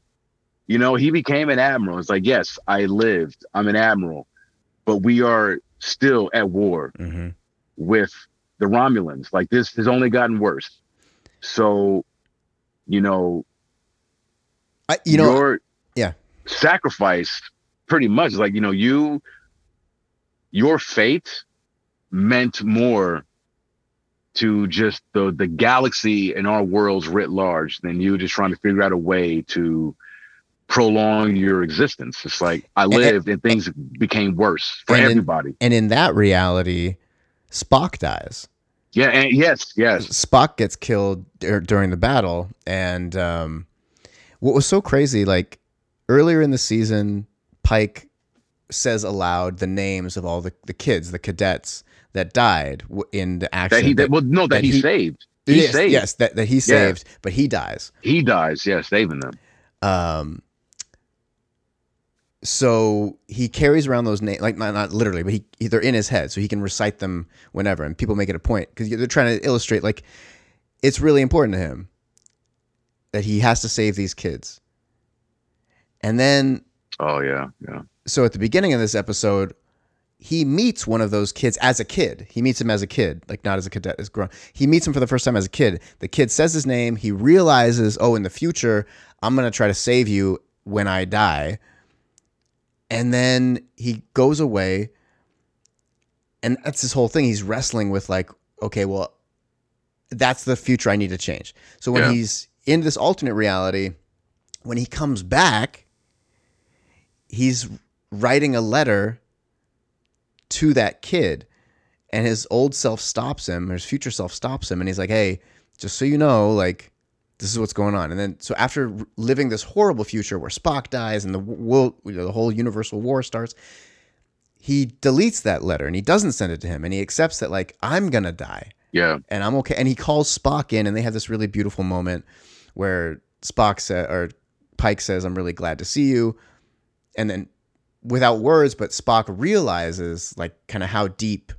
You know, he became an admiral. It's like, yes, I lived. I'm an admiral, but we are still at war hmm with the Romulans. Like this has only gotten worse. So, you know, I, you know your yeah. sacrifice pretty much like you know you your fate meant more to just the the galaxy and our worlds writ large than you just trying to figure out a way to prolong your existence. It's like I lived and, and things became worse for everybody. In, and in that reality, Spock dies. Yeah, and yes, yes. Spock gets killed during the battle, and um, what was so crazy, like earlier in the season, Pike says aloud the names of all the, the kids, the cadets that died in the action. That he, that, well, no, that, that he, he, saved. He yes, saved. Yes, that, that he saved, yeah. but he dies. He dies, yeah, saving them. Um, so he carries around those names, like not, not literally, but he, they're in his head, so he can recite them whenever. And people make it a point because they're trying to illustrate, like, it's really important to him that he has to save these kids. And then, oh yeah, yeah. So at the beginning of this episode, he meets one of those kids as a kid. He meets him as a kid, like not as a cadet, as grown. He meets him for the first time as a kid. The kid says his name. He realizes, oh, in the future, I'm gonna try to save you when I die and then he goes away. And that's his whole thing. He's wrestling with like okay well that's the future i need to change. So when yeah. he's in this alternate reality when he comes back he's writing a letter to that kid. And his old self stops him or his future self stops him. And he's like hey just so you know like this is what's going on. And then, so after living this horrible future where Spock dies and the world, you know, the whole universal war starts, he deletes that letter and he doesn't send it to him and he accepts that like I'm gonna die. Yeah. And I'm okay. And he calls Spock in and they have this really beautiful moment where Spock said or Pike says, I'm really glad to see you. And then without words, but Spock realizes like kind of how deep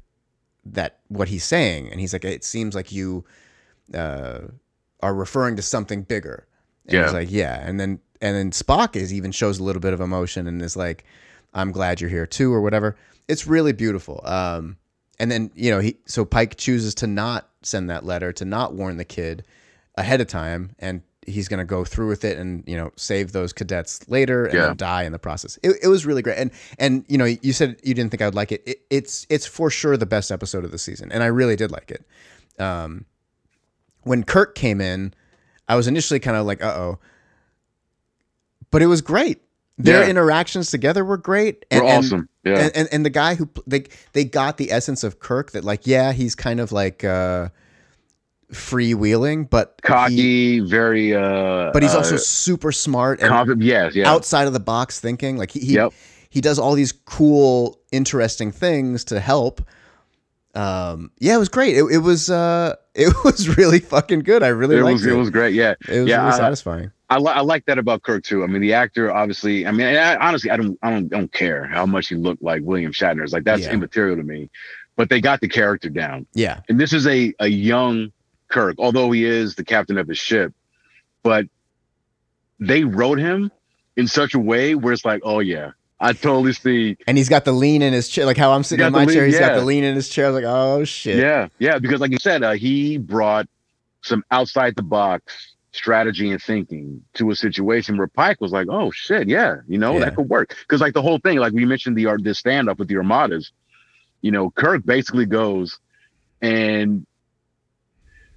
that what he's saying. And he's like, it seems like you uh are referring to something bigger. And yeah. he's like, yeah. And then and then Spock is even shows a little bit of emotion and is like, I'm glad you're here too, or whatever. It's really beautiful. Um, and then you know he so Pike chooses to not send that letter to not warn the kid ahead of time, and he's going to go through with it and you know save those cadets later and yeah. die in the process. It, it was really great. And and you know you said you didn't think I'd like it. it. It's it's for sure the best episode of the season, and I really did like it. Um, when Kirk came in, I was initially kind of like, uh oh. But it was great. Their yeah. interactions together were great. And, were awesome. And, yeah. And, and, and the guy who they they got the essence of Kirk that like yeah he's kind of like uh, freewheeling but cocky, he, very. uh But he's also uh, super smart and confident. Yes, yeah. Outside of the box thinking, like he he, yep. he does all these cool, interesting things to help um yeah it was great. It, it was uh it was really fucking good. I really it liked was, it. it. was great yeah. It was yeah, really I, satisfying. I, I like that about kirk too. I mean the actor obviously i mean I, honestly i don't i don't don't care how much he looked like william shatner. It's like that's yeah. immaterial to me. But they got the character down. Yeah. And this is a a young kirk although he is the captain of his ship. But they wrote him in such a way where it's like oh yeah I totally see. And he's got the lean in his chair, like how I'm sitting in my lean, chair. He's yeah. got the lean in his chair. I was like, oh shit. Yeah, yeah. Because like you said, uh, he brought some outside the box strategy and thinking to a situation where Pike was like, oh shit, yeah, you know yeah. that could work. Because like the whole thing, like we mentioned the art, this stand up with the Armadas, you know, Kirk basically goes and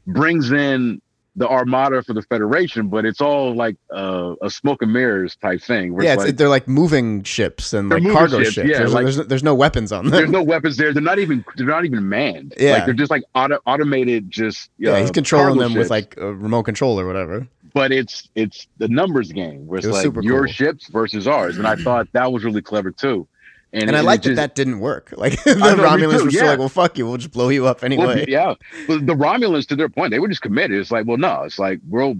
brings in the armada for the Federation, but it's all like uh, a smoke and mirrors type thing. yeah, like, they're like moving ships and like cargo ships. ships. Yeah, there's, like, there's, there's, no weapons on them. There's no weapons there. They're not even they're not even manned. Yeah, like, they're just like auto, automated. Just uh, yeah, he's controlling them ships. with like a remote control or whatever. But it's it's the numbers game where it's it like your cool. ships versus ours, and I thought that was really clever too. And, and I like that that didn't work. Like the know, Romulans were yeah. still like, "Well, fuck you, we'll just blow you up anyway." Well, yeah, the Romulans, to their point, they were just committed. It's like, well, no, it's like, bro,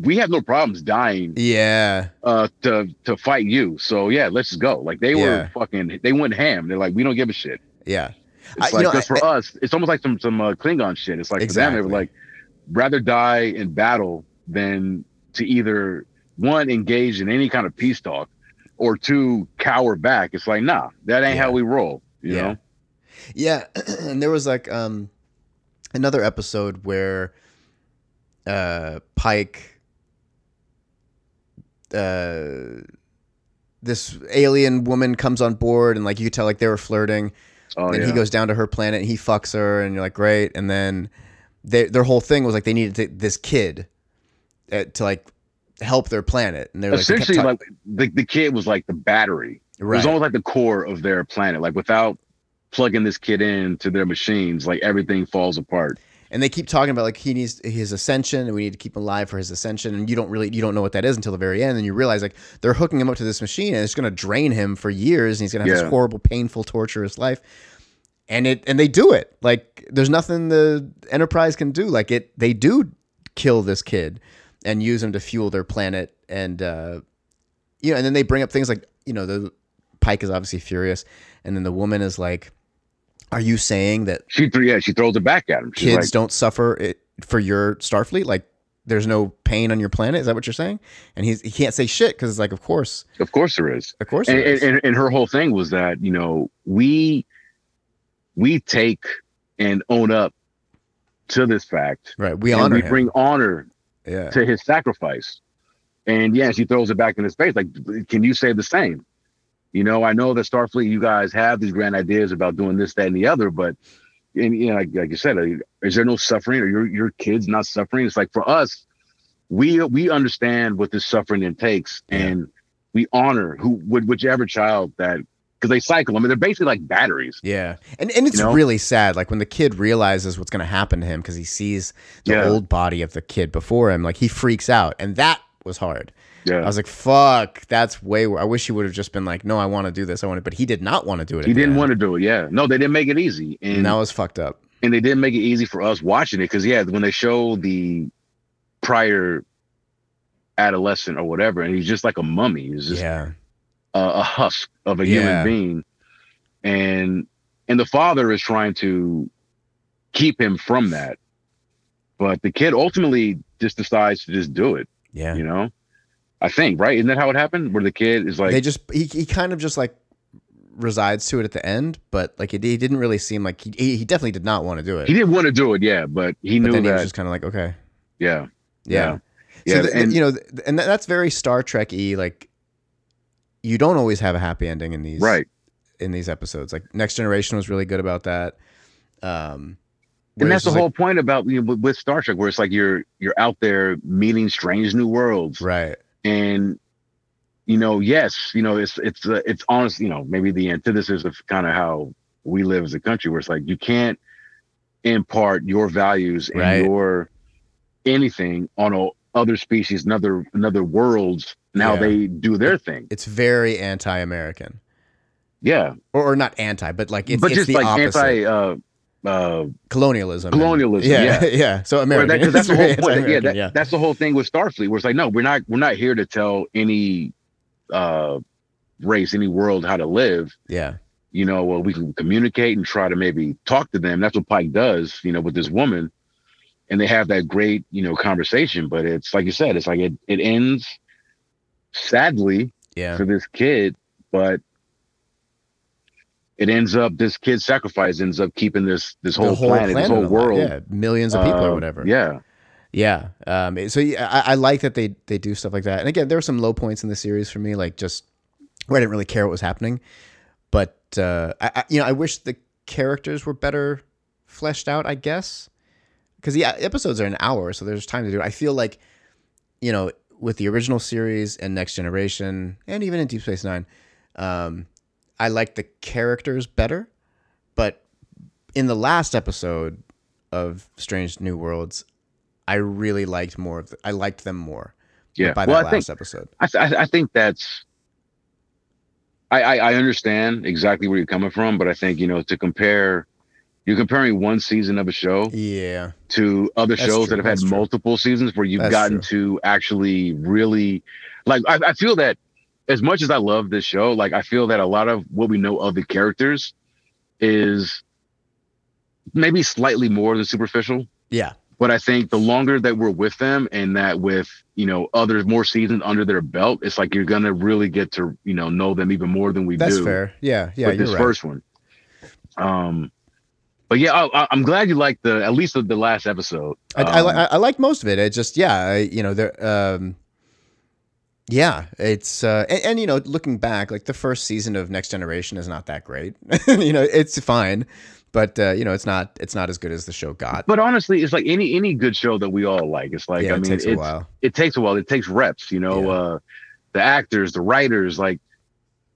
we have no problems dying. Yeah. Uh, to to fight you. So yeah, let's just go. Like they yeah. were fucking, they went ham. They're like, we don't give a shit. Yeah. It's I, like, because for I, us, it's almost like some some uh, Klingon shit. It's like exactly. for them, they were like, rather die in battle than to either one engage in any kind of peace talk or two cower back. It's like, nah, that ain't yeah. how we roll. You yeah. know? Yeah. and there was like um another episode where uh Pike uh this alien woman comes on board and like you could tell like they were flirting. Oh, and yeah. he goes down to her planet and he fucks her and you're like, great. And then they, their whole thing was like they needed to, this kid uh, to like help their planet, and they're like, they essentially talk- like the, the kid was like the battery. It was almost like the core of their planet. Like without plugging this kid in to their machines, like everything falls apart. and they keep talking about like he needs his ascension, and we need to keep him alive for his ascension, and you don't really you don't know what that is until the very end, and you realize like they're hooking him up to this machine, and it's going to drain him for years, and he's going to have Yeah. this horrible, painful, torturous life. And it and they do it like there's nothing the Enterprise can do. Like it, they do kill this kid and use them to fuel their planet, and uh, you know, and then they bring up things like you know the Pike is obviously furious, and then the woman is like, "Are you saying that She yeah, she throws it back at him. She's kids like, don't suffer it for your Starfleet? Like, there's no pain on your planet? Is that what you're saying?" And he's he can't say shit because it's like, of course, of course there is. of course, And, there is. and, and, and her whole thing was that, you know, we we take and own up to this fact. right. We honor we him. bring honor yeah, to his sacrifice. And yeah, she throws it back in his face. Like, can you say the same? You know, I know that Starfleet, you guys have these grand ideas about doing this, that, and the other, but and you know, like, like you said, is there no suffering? Or your your kids not suffering? It's like for us, we we understand what this suffering takes, Yeah. and we honor who would whichever child that because they cycle. I mean, they're basically like batteries. yeah, and and it's You know? really sad. Like when the kid realizes what's going to happen to him because he sees the Yeah. old body of the kid before him, like he freaks out, and that was hard. Yeah. I was like, "Fuck, that's way." I wish he would have just been like, "No, I want to do this. I want to," but he did not want to do it. he didn't want to do it. Yeah, no, they didn't make it easy, and and that was fucked up. and they didn't make it easy for us watching it because yeah, when they show the prior adolescent or whatever, and he's just like a mummy, he's just Yeah, a, a husk of a Yeah. human being, and and the father is trying to keep him from that, but the kid ultimately just decides to just do it. yeah. You know, I think right, isn't that how it happened? Where the kid is like, they just he, he kind of just like resides to it at the end, but like it, he didn't really seem like he he definitely did not want to do it. he didn't want to do it, yeah, but he but knew then he was that, just kind of like, okay, yeah, yeah, yeah, So the- and you know, and that's very Star Trek y. Like, you don't always have a happy ending in these right. in these episodes. Like Next Generation was really good about that. Um, and that's the it's like- whole point about you know with, with Star Trek, where it's like you're you're out there meeting strange new worlds, right. and you know, yes, you know, it's it's uh, it's honest, you know, maybe the antithesis of kind of how we live as a country, where it's like you can't impart your values and Right. your anything on a, other species, another another worlds, and how Yeah. they do their thing. It's very anti-American, Yeah, or, or not anti, but like it's, but it's just the like opposite. anti uh, uh, colonialism. and- colonialism. yeah, yeah. yeah, So Where American. that- that's the whole point. Yeah, that, yeah. that's the whole thing with Starfleet, where it's like, no, we're not we're not here to tell any uh race, any world how to live. yeah. You know, well, we can communicate and try to maybe talk to them. That's what Pike does, you know, with this woman. And they have that great, you know, conversation. But it's like you said, it's like it it ends sadly Yeah. for this kid, but it ends up this kid's sacrifice ends up keeping this this The whole, planet, this whole world. Yeah, millions of people or uh, whatever. Yeah. Yeah. Um, so yeah, I, I like that they they do stuff like that. And again, there were some low points in the series for me, like just where I didn't really care what was happening. But uh, I, I you know I wish the characters were better fleshed out. I guess because the episodes are an hour, so there's time to do it. I feel like you know with the original series and Next Generation and even in Deep Space Nine, um, I like the characters better. But in the last episode of Strange New Worlds, I really liked more of. The, I liked them more. Yeah. By well, that I think last episode. I, th- I I think that's. I, I I understand exactly where you're coming from, but I think you know to compare, you're comparing one season of a show Yeah. to other That's shows true, that have had true. multiple seasons where you've That's gotten to actually really, like I, I feel that as much as I love this show, like I feel that a lot of what we know of the characters is maybe slightly more than superficial Yeah. but I think the longer that we're with them and that with, you know, other more seasons under their belt, it's like you're gonna really get to, you know, know them even more than we do. That's do fair. Yeah. Yeah. with this right. first one. Um but yeah, I, I- I'm glad you liked the at least the, the last episode. I, I, Um, I like most of it. It just, yeah, I, you know, there, um, yeah, it's, uh, and, and, you know, looking back, like the first season of Next Generation is not that great. you know, it's fine, but uh, you know, it's not it's not as good as the show got. But honestly, it's like any any good show that we all like. It's like yeah, I it mean, takes a it's, while. it takes a while. It takes reps, you know. Yeah. Uh, the actors, the writers, like,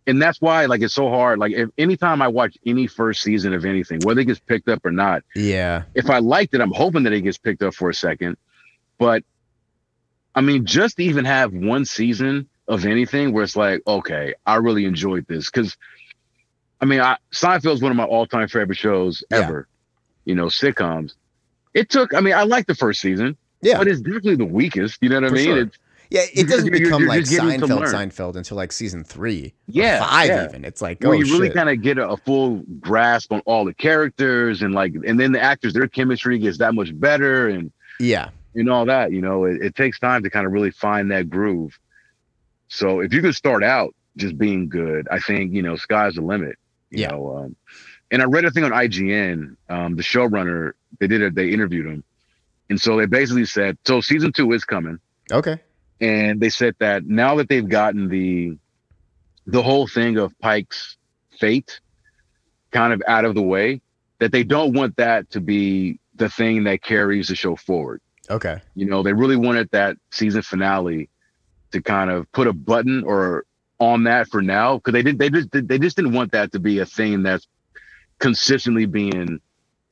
and that's why like it's so hard. Like, if anytime I watch any first season of anything, whether it gets picked up or not, Yeah, if I liked it, I'm hoping that it gets picked up for a second. But I mean, just to even have one season of anything where it's like, okay, I really enjoyed this because. I mean, I, Seinfeld is one of my all-time favorite shows Yeah. ever. You know, sitcoms. It took. I mean, I liked the first season yeah, but it's definitely the weakest. You know what I mean? sure. It's, yeah. It doesn't you're- you're- become you're like getting to Seinfeld. Seinfeld until like season three, yeah, five yeah. even. It's like Where oh you really kind of get a, a full grasp on all the characters and like, and then the actors, their chemistry gets that much better and yeah, and all that. You know, it, it takes time to kind of really find that groove. So if you could start out just being good, I think you know, sky's the limit. You Yeah. know, um, and I read a thing on IGN. Um, the showrunner, they did it. They interviewed him, and so they basically said, so season two is coming. okay, and they said that now that they've gotten the the whole thing of Pike's fate kind of out of the way, that they don't want that to be the thing that carries the show forward. okay, You know, they really wanted that season finale to kind of put a button or on that for now because they did they just they just didn't want that to be a thing that's consistently being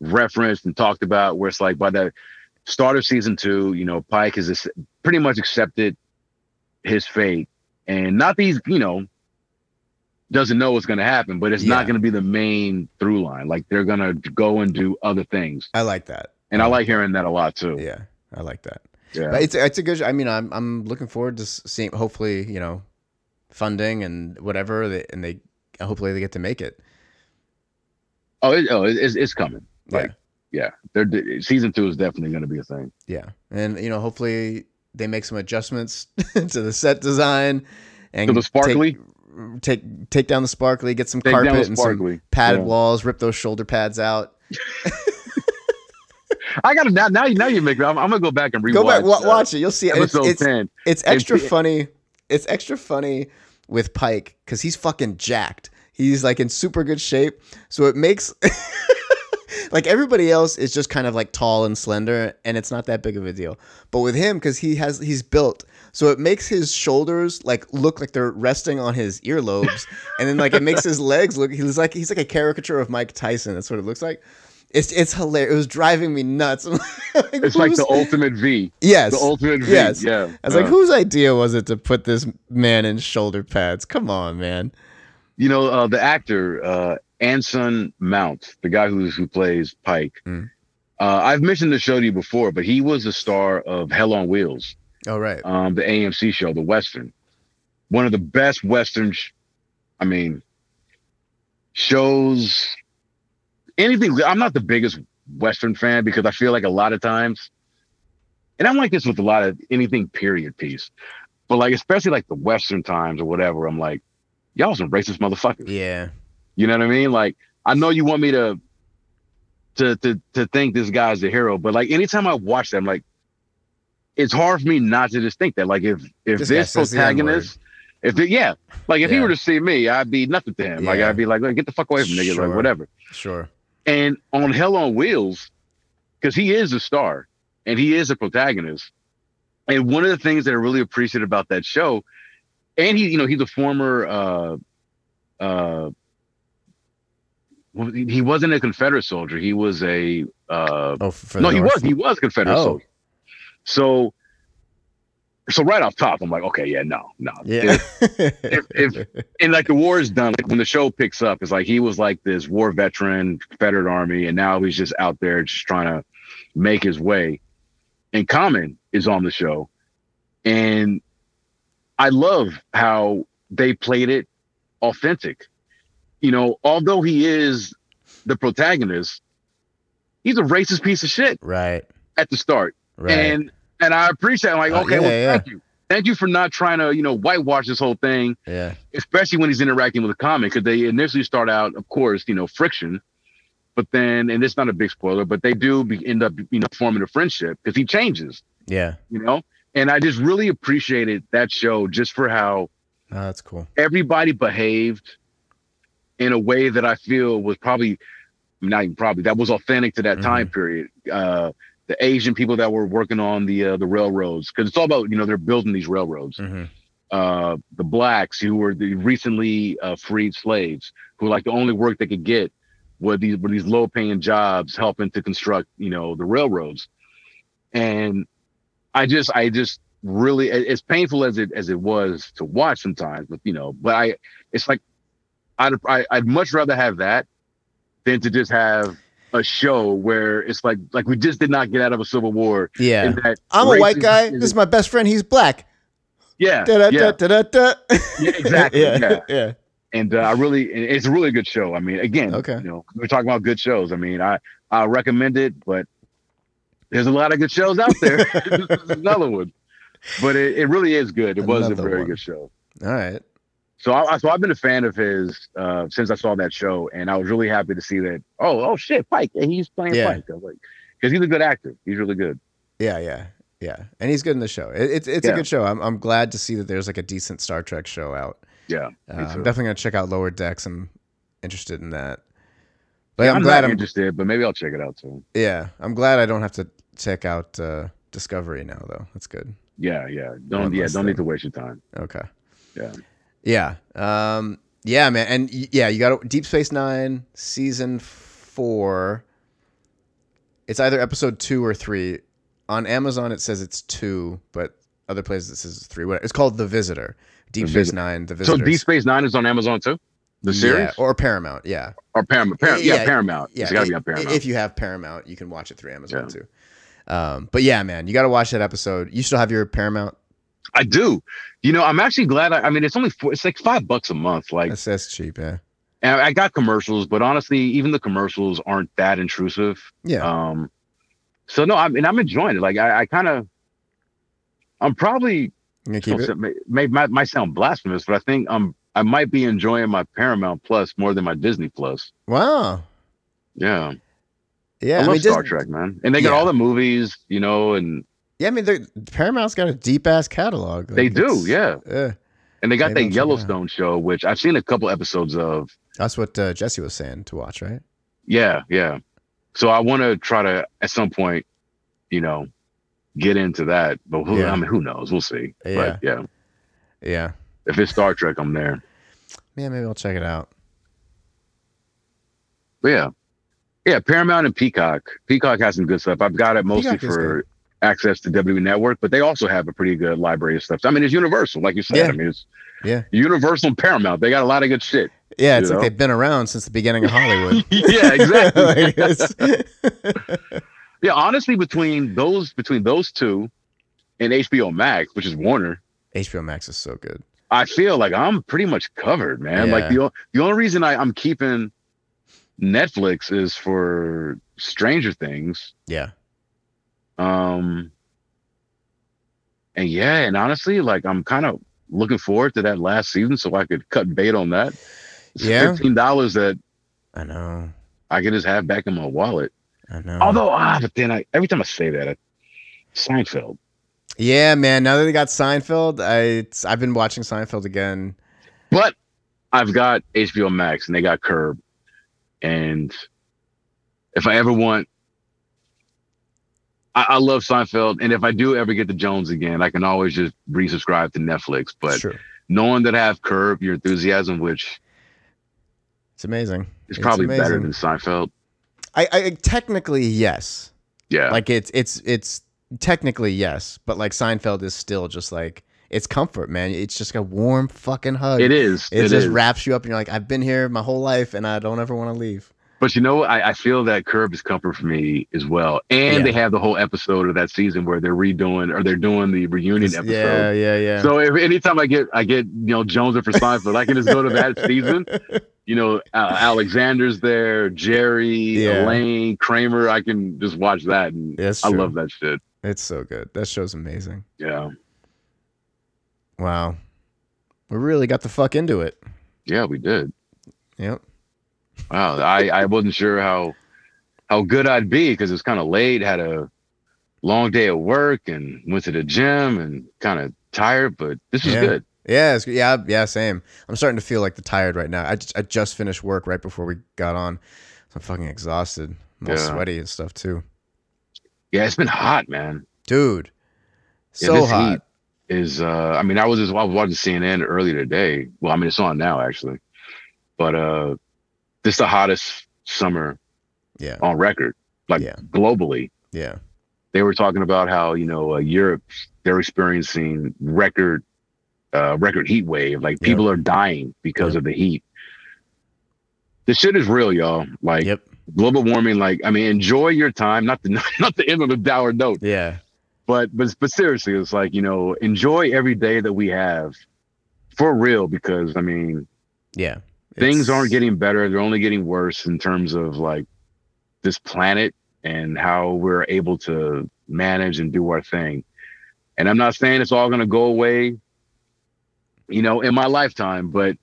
referenced and talked about where it's like by the start of season two you know pike is ac- pretty much accepted his fate and not these you know doesn't know what's going to happen but it's Yeah. not going to be the main through line like they're going to go and do other things I like that. and i like hearing that a lot too Yeah, I like that. yeah But it's it's a good. I mean, I'm I'm looking forward to seeing. Hopefully, you know, funding and whatever, they, and they hopefully they get to make it. oh, it, oh it's, it's coming Yeah. like yeah they're season two is definitely going to be a thing Yeah, and you know, hopefully they make some adjustments to the set design and to the sparkly Take, take take down the sparkly, get some Take carpet and some padded Yeah. walls, rip those shoulder pads out. I gotta now. Now you now you make. I'm, I'm gonna go back and rewatch. Go back, wa- uh, watch it. You'll see. It's, episode it's, ten. it's extra And- funny. It's extra funny with Pike because he's fucking jacked. He's like in super good shape. So it makes like everybody else is just kind of like tall and slender, and it's not that big of a deal. But with him, because he has he's built, so it makes his shoulders like look like they're resting on his earlobes, and then like it makes his legs look. He's like he's like a caricature of Mike Tyson. That's what it looks like. It's it's hilarious. It was driving me nuts. Like, It's like the ultimate V. yes, The ultimate V. Yes. Yeah. I was like, Uh, whose idea was it to put this man in shoulder pads? Come on, man. You know, uh, the actor uh, Anson Mount, the guy who's who plays Pike. Mm. Uh, I've mentioned the show to you before, but he was the star of Hell on Wheels, All right. um, the AMC show, the Western. One of the best Westerns. Sh- I mean, shows. Anything. I'm not the biggest Western fan because I feel like a lot of times, and I'm like this with a lot of anything period piece, but like especially like the Western times or whatever. I'm like, y'all some racist motherfuckers. Yeah. You know what I mean? Like, I know you want me to to to to think this guy's the hero, but like anytime I watch that, I'm like, it's hard for me not to just think that. Like, if if This this, guy says the protagonist, if it, yeah, like if he were to see me, I'd be nothing to him. Like, Yeah. I'd be like, get the fuck away from me, nigga, Sure. like whatever. Sure. And on Hell on Wheels, because he is a star and he is a protagonist. And one of the things that I really appreciate about that show, and he, you know, he's a former uh uh he wasn't a Confederate soldier. He was a uh Oh, no, he North? was he was a Confederate Oh. soldier. So so right off top, I'm like, okay, yeah, no, no. Yeah. if- if- and like the war is done like when the show picks up it's like he was like this war veteran confederate army and now he's just out there just trying to make his way and common is on the show and i love how they played it authentic you know although he is the protagonist he's a racist piece of shit right. at the start Right. and and i appreciate it. I'm like Uh, okay yeah, well yeah. thank you thank you for not trying to you know whitewash this whole thing yeah. especially when he's interacting with a comic, because they initially start out, of course, you know, friction, but then, and it's not a big spoiler, but they do be, end up, you know, forming a friendship because he changes, Yeah. you know. And I just really appreciated that show just for how Oh, that's cool. everybody behaved in a way that I feel was probably not even probably that was authentic to that Mhm. time period. Uh, the Asian people that were working on the uh, the railroads, because it's all about you know they're building these railroads. hmm Uh, the blacks who were the recently uh, freed slaves, who like the only work they could get were these were these low paying jobs helping to construct you know the railroads, and I just I just really as painful as it as it was to watch sometimes, but you know, but I it's like I'd I, I'd much rather have that than to just have a show where it's like like we just did not get out of a civil war. Yeah. I'm a white guy. is- This is my best friend. He's black. yeah, Da, da, yeah, da. Yeah, exactly, yeah. yeah. yeah. and uh, I really it's a really good show. I mean, again, Okay. you know, we're talking about good shows. I mean, I I recommend it, but there's a lot of good shows out there. this is another one, but it, it really is good. It was a very one. good show. All right. So I, so I've been a fan of his uh, since I saw that show, and I was really happy to see that. Oh, oh shit, Pike, and he's playing Yeah. Pike. I was like, because he's a good actor. He's really good. Yeah, yeah, yeah. And he's good in the show. It, it's it's a good show. I'm I'm glad to see that there's like a decent Star Trek show out. Yeah, Uh, I'm definitely gonna check out Lower Decks. I'm interested in that. But Yeah, I'm, I'm, glad not I'm interested, but maybe I'll check it out too. yeah I'm glad I don't have to check out uh, Discovery now though. That's good. Yeah, yeah. Don't yeah, don't need to waste your time. Okay. Yeah. Yeah. Um. Yeah, man. And yeah, you got Deep Space Nine season four. It's either episode two or three. On Amazon, it says it's two, but other places it says it's three. What- It's called The Visitor. Deep The Space. Nine. The Visitor. So Deep Space Nine is on Amazon too. The series Yeah, or Paramount. Yeah. or Paramount? Paramount yeah, Yeah, Paramount. Yeah. it's got to be on Paramount. If you have Paramount, you can watch it through Amazon Yeah. too. Um, but yeah, man, you got to watch that episode. You still have your Paramount. I do. You know, I'm actually glad. I, I mean, it's only four, it's like five bucks a month. Like, That's that's cheap. Yeah. and I got commercials, but honestly, even the commercials aren't that intrusive. Yeah. Um, so no, I mean, I'm enjoying it. Like, I, I kind of, I'm probably You keep it. may, may might, might sound blasphemous, but I think I'm I might be enjoying my Paramount Plus more than my Disney Plus. Wow. Yeah, Yeah. I, I, love mean, Star Trek, man, and they got Yeah. all the movies, you know, and Yeah, I mean, they're- Paramount's got a deep ass catalog. Like, they do, yeah. Yeah. And they got that I'll check it out. Yellowstone show, which I've seen a couple episodes of. That's what uh, Jesse was saying to watch, right? Yeah, yeah. So I want to try to at some point, you know, get into that. But who, Yeah. I mean, who knows? We'll see. Yeah. But yeah, Yeah. if it's Star Trek, I'm there. Yeah, maybe I'll check it out. But yeah, yeah. Paramount and Peacock. Peacock has some good stuff. I've got it mostly Peacock for access to WWE Network, but they also have a pretty good library of stuff. I mean, it's Universal, like you said. Yeah. I mean, it's Yeah. Universal and Paramount. They got a lot of good shit. Yeah, it's like know? they've been around since the beginning of Hollywood. yeah, exactly. Yeah, honestly, between those between those two and HBO Max, which is Warner, HBO Max is so good. I feel like I'm pretty much covered, man. Like the the only reason I, I'm keeping Netflix is for Stranger Things. Yeah. Um and yeah, and honestly, like I'm kind of looking forward to that last season so I could cut bait on that. It's Yeah. fifteen dollars that I know. I can just have back in my wallet. I know. Although ah, but then I every time I say that, I, Seinfeld. yeah, man. Now that they got Seinfeld, I it's, I've been watching Seinfeld again. But I've got HBO Max and they got Curb. And if I ever want, I, I love Seinfeld. And if I do ever get the Jones again, I can always just resubscribe to Netflix. But Sure. knowing that I have Curb, Your Enthusiasm, which It's amazing. is It's probably better than Seinfeld. I, I technically yes. Yeah. Like it's it's it's technically yes, but like Seinfeld is still just like it's comfort, man. It's just a warm fucking hug. it is. It, It just is. wraps you up, and you're like, I've been here my whole life, and I don't ever want to leave. But you know? I, I feel that Curb is comfort for me as well. And Yeah. they have the whole episode of that season where they're redoing or they're doing the reunion episode. Yeah, yeah, yeah. So if anytime I get I get you know Jones and for Seinfeld, I can just go to that season. You know, uh, Alexander's there, Jerry, Yeah. Elaine, Kramer. I can just watch that, and I love that shit. It's so good. That show's amazing. Yeah, Wow. We really got the fuck into it. yeah, we did. Yep. Wow, I I wasn't sure how how good I'd be because it's kind of late. Had a long day at work and went to the gym and kind of tired, but this was Yeah. good. Yeah, it's, yeah, yeah, same. I'm starting to feel like the tired right now. I just, I just finished work right before we got on. I'm fucking exhausted. I'm all Yeah. sweaty and stuff too. Yeah, it's been hot, man. Dude. Yeah, So this hot. heat Is uh, I mean, I was just I was watching CNN earlier today. Well, I mean, it's on now actually, but uh, this is the hottest summer Yeah. on record, like Yeah. globally. Yeah. They were talking about how you know uh, Europe they're experiencing record uh record heat wave. Like Yep. people are dying because Yep. of the heat. This shit is real, y'all. Like Yep. global warming. Like I mean, enjoy your time. Not the not the end of the dour note. Yeah. But but but seriously, it's like you know, enjoy every day that we have for real. Because I mean, Yeah. things aren't getting better; they're only getting worse in terms of like this planet and how we're able to manage and do our thing. And I'm not saying it's all going to go away, you know, in my lifetime, but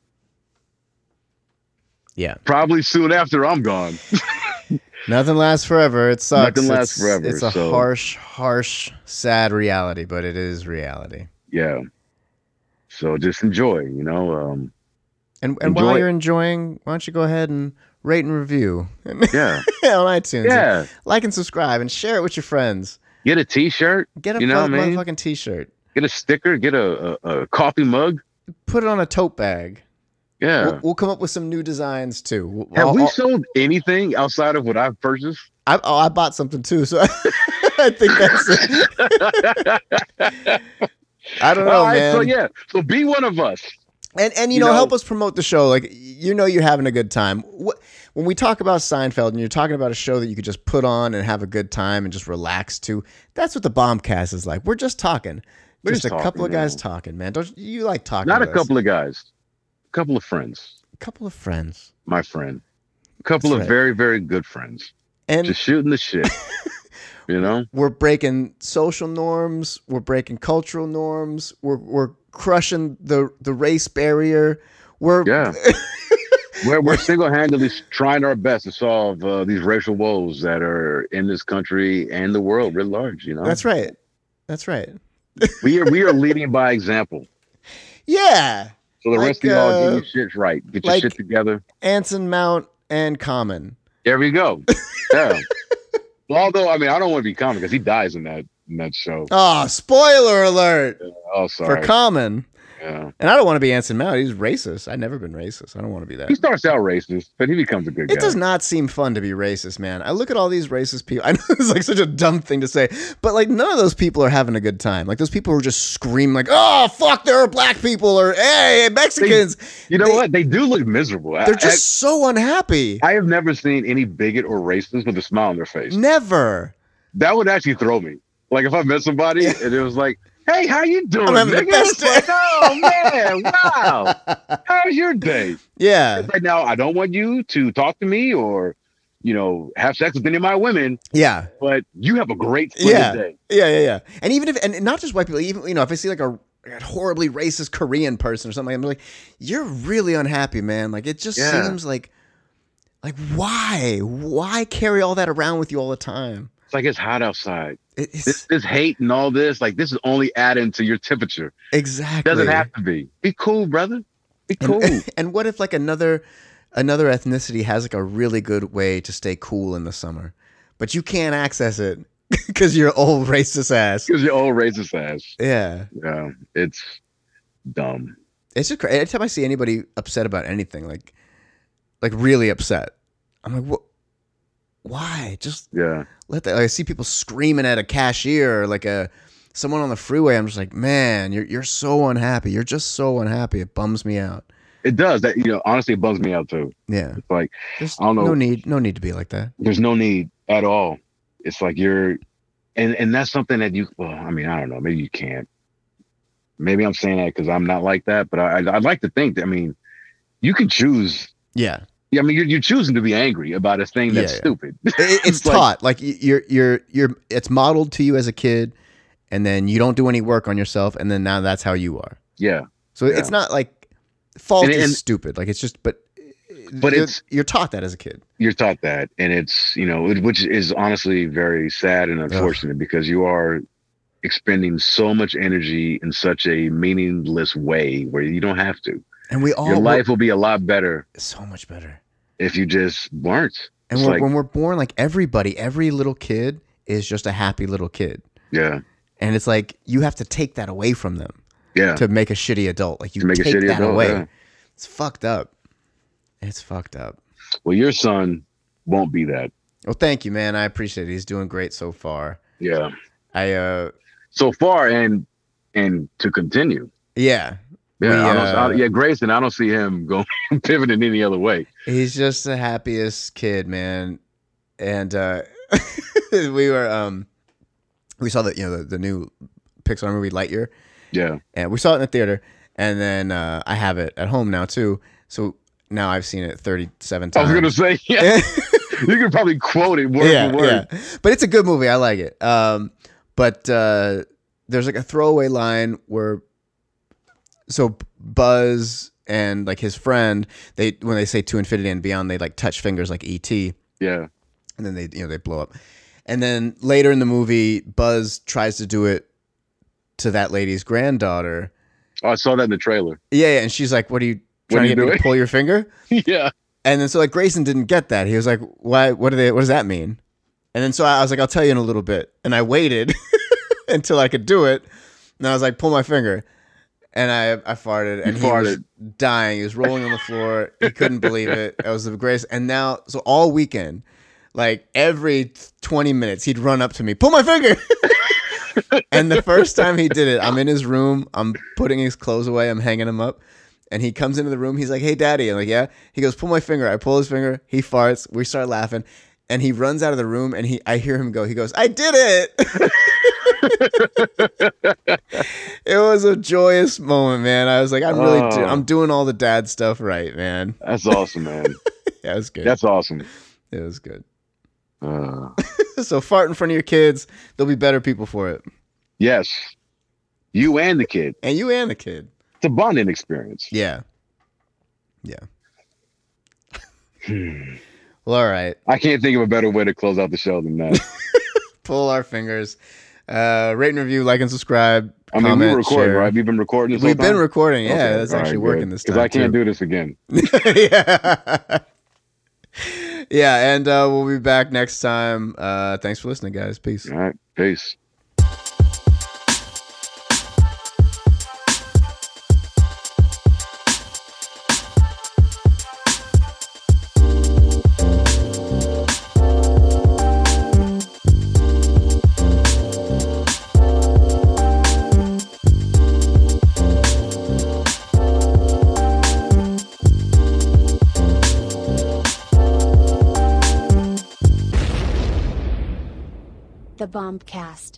Yeah. probably soon after I'm gone. Nothing lasts forever. It sucks. Nothing lasts It's- forever, It's a so- harsh, harsh, sad reality, but it is reality. yeah. So just enjoy, you know. Um, And and while you're enjoying, why don't you go ahead and rate and review yeah, on iTunes? yeah. Like and subscribe and share it with your friends. Get a T-shirt. Get a You know fu- what I mean? t-shirt. get a sticker, get a, a, a coffee mug. Put it on a tote bag. Yeah. We'll, we'll come up with some new designs too. Have I'll- we I'll- sold anything outside of what I've purchased? I, oh, I bought something too, so I think that's it. I don't know, All right, man. so yeah, so be one of us. And and you, You know, know- help us promote the show. Like you know, you're having a good time. What, when we talk about Seinfeld and you're talking about a show that you could just put on and have a good time and just relax to, that's what the Bombcast is like. We're just talking, We're just, just a couple of guys man. talking, man. Don't you like talking? Not a us? couple of guys, couple of friends. a couple of friends, My friend, a couple That's of right. very very good friends, and just shooting the shit. you know, we're breaking social norms. We're breaking cultural norms. We're we're crushing the the race barrier. We're yeah. we're we're single handedly trying our best to solve uh, these racial woes that are in this country and the world writ large. You know, that's right. That's right. we are we are leading by example. Yeah. So the Like, rest of y'all uh, get your shit right. Get your like- shit together. Anson Mount and Common. There we go. Yeah. Well, Although I mean, I don't want to be common because he dies in that in that show. Oh, spoiler alert Oh, sorry. for. Common. Yeah. And I don't want to be Anson Mount. He's racist. I've never been racist. I don't want to be that. He starts out racist, but he becomes a good It guy. It does not seem fun to be racist, man. I look at all these racist people. I know it's like such a dumb thing to say, but like none of those people are having a good time. Like those people who are just screaming like, "Oh, fuck, there are black people," or "Hey, Mexicans." you know they- what? They do look miserable. They're just so unhappy. I, I have never seen any bigot or racist with a smile on their face. Never. That would actually throw me. Like if I met somebody and it was like, "Hey, how you doing?" I'm the nigga?" best It's like, oh man, wow. How's your day? Yeah. Right now, I don't want you to talk to me or, you know, have sex with any of my women, Yeah. but you have a great Yeah. day. Yeah, yeah, yeah. And even if, and not just white people, even, you know, if I see like a, a horribly racist Korean person or something, I'm like, you're really unhappy, man. Like, it just Yeah. seems like, like, why? Why carry all that around with you all the time? It's like it's hot outside. It's, This, this hate and all this, like this is only adding to your temperature. exactly. It Doesn't have to be. Be cool, brother. Be cool. and what if like another, another ethnicity has like a really good way to stay cool in the summer, but you can't access it because you're old racist ass. Because you're old racist ass. Yeah. Yeah, it's dumb. It's just crazy. Every time I see anybody upset about anything, like, like really upset, I'm like, what? Why? Just Yeah. let that. Like, I see people screaming at a cashier or like a someone on the freeway. I'm just like, man, you're you're so unhappy. You're just so unhappy. It bums me out. It does. That you know, honestly, it bums me out too. Yeah. It's like There's I don't know. no need, no need to be like that. there's no need at all. It's like you're, and and that's something that you. Well, I mean, I don't know. Maybe you can't. Maybe I'm saying that because I'm not like that. But I, I'd like to think that. I mean, you can choose. Yeah. Yeah, I mean, you're, you're choosing to be angry about a thing that's Yeah, yeah. stupid. It- it's like- taught like you're you're you're it's modeled to you as a kid, and then you don't do any work on yourself, and then now that's how you are. yeah, So it's not like fault And- is stupid. Like it's just, but uh, But you're, it's- you're taught that as a kid. you're taught that, and it's you know, it- which is honestly very sad and unfortunate because you are expending so much energy in such a meaningless way where you don't have to. And we all Your life will be a lot better so much better. if you just weren't. And when, like- when we're born, like everybody, every little kid is just a happy little kid. Yeah. And it's like you have to take that away from them Yeah. to make a shitty adult. Like you To make a take shitty that adult, away. yeah. It's fucked up. It's fucked up. Well, your son won't be that. Well, thank you, man. I appreciate it. He's doing great so far. Yeah. I uh So far, and and to continue. yeah. Yeah. We, I don't, uh, yeah. Grayson, I don't see him going pivoting any other way. He's just the happiest kid, man. And uh we were um we saw the you know the, the new Pixar movie Lightyear Yeah. and we saw it in the theater and then uh I have it at home now too. So now I've seen it 37 times. I was gonna say, yeah. you can probably quote it word yeah, for word. yeah. But it's a good movie. I like it. Um, but uh, there's like a throwaway line where, so Buzz and like his friend, they when they say to infinity and beyond, they like touch fingers like ET, Yeah. and then they you know they blow up. And then later in the movie, Buzz tries to do it to that lady's granddaughter. Oh, I saw that in the trailer. Yeah, yeah and she's like, "What are you trying are to you get me to pull your finger?" yeah. And then so like Grayson didn't get that. He was like, "Why? What do they? What does that mean?" And then so I was like, "I'll tell you in a little bit." And I waited until I could do it. And I was like, "Pull my finger." And I I farted, and You he was dying. He was rolling on the floor. He couldn't believe it. It was the greatest. And now, so all weekend, like every twenty minutes, he'd run up to me, "Pull my finger." and the first time he did it, I'm in his room. I'm putting his clothes away. I'm hanging him up. And he comes into the room. He's like, "Hey, daddy." I'm like, "Yeah." He goes, "Pull my finger." I pull his finger. He farts. We start laughing, and he runs out of the room. And he, I hear him go. He goes, "I did it." it was a joyous moment, man. I was like, "I'm really, do- Oh. I'm doing all the dad stuff right, man." That's awesome, man. Yeah, it was good. That's awesome. it was good. Uh, so fart in front of your kids. There'll be better people for it, yes. You and the kid. and you and the kid. It's a bonding experience. Yeah. Yeah. well, all right. I can't think of a better way to close out the show than that. Pull our fingers. Uh, rate and review, like and subscribe. I mean, comment, we share. right? We've been recording this We've been time? recording. Yeah, Okay, that's all actually right, working good. this time. Because I can't too. do this again. yeah. yeah, and uh, we'll be back next time. Uh, thanks for listening, guys. Peace. All right. Peace. Bombcast.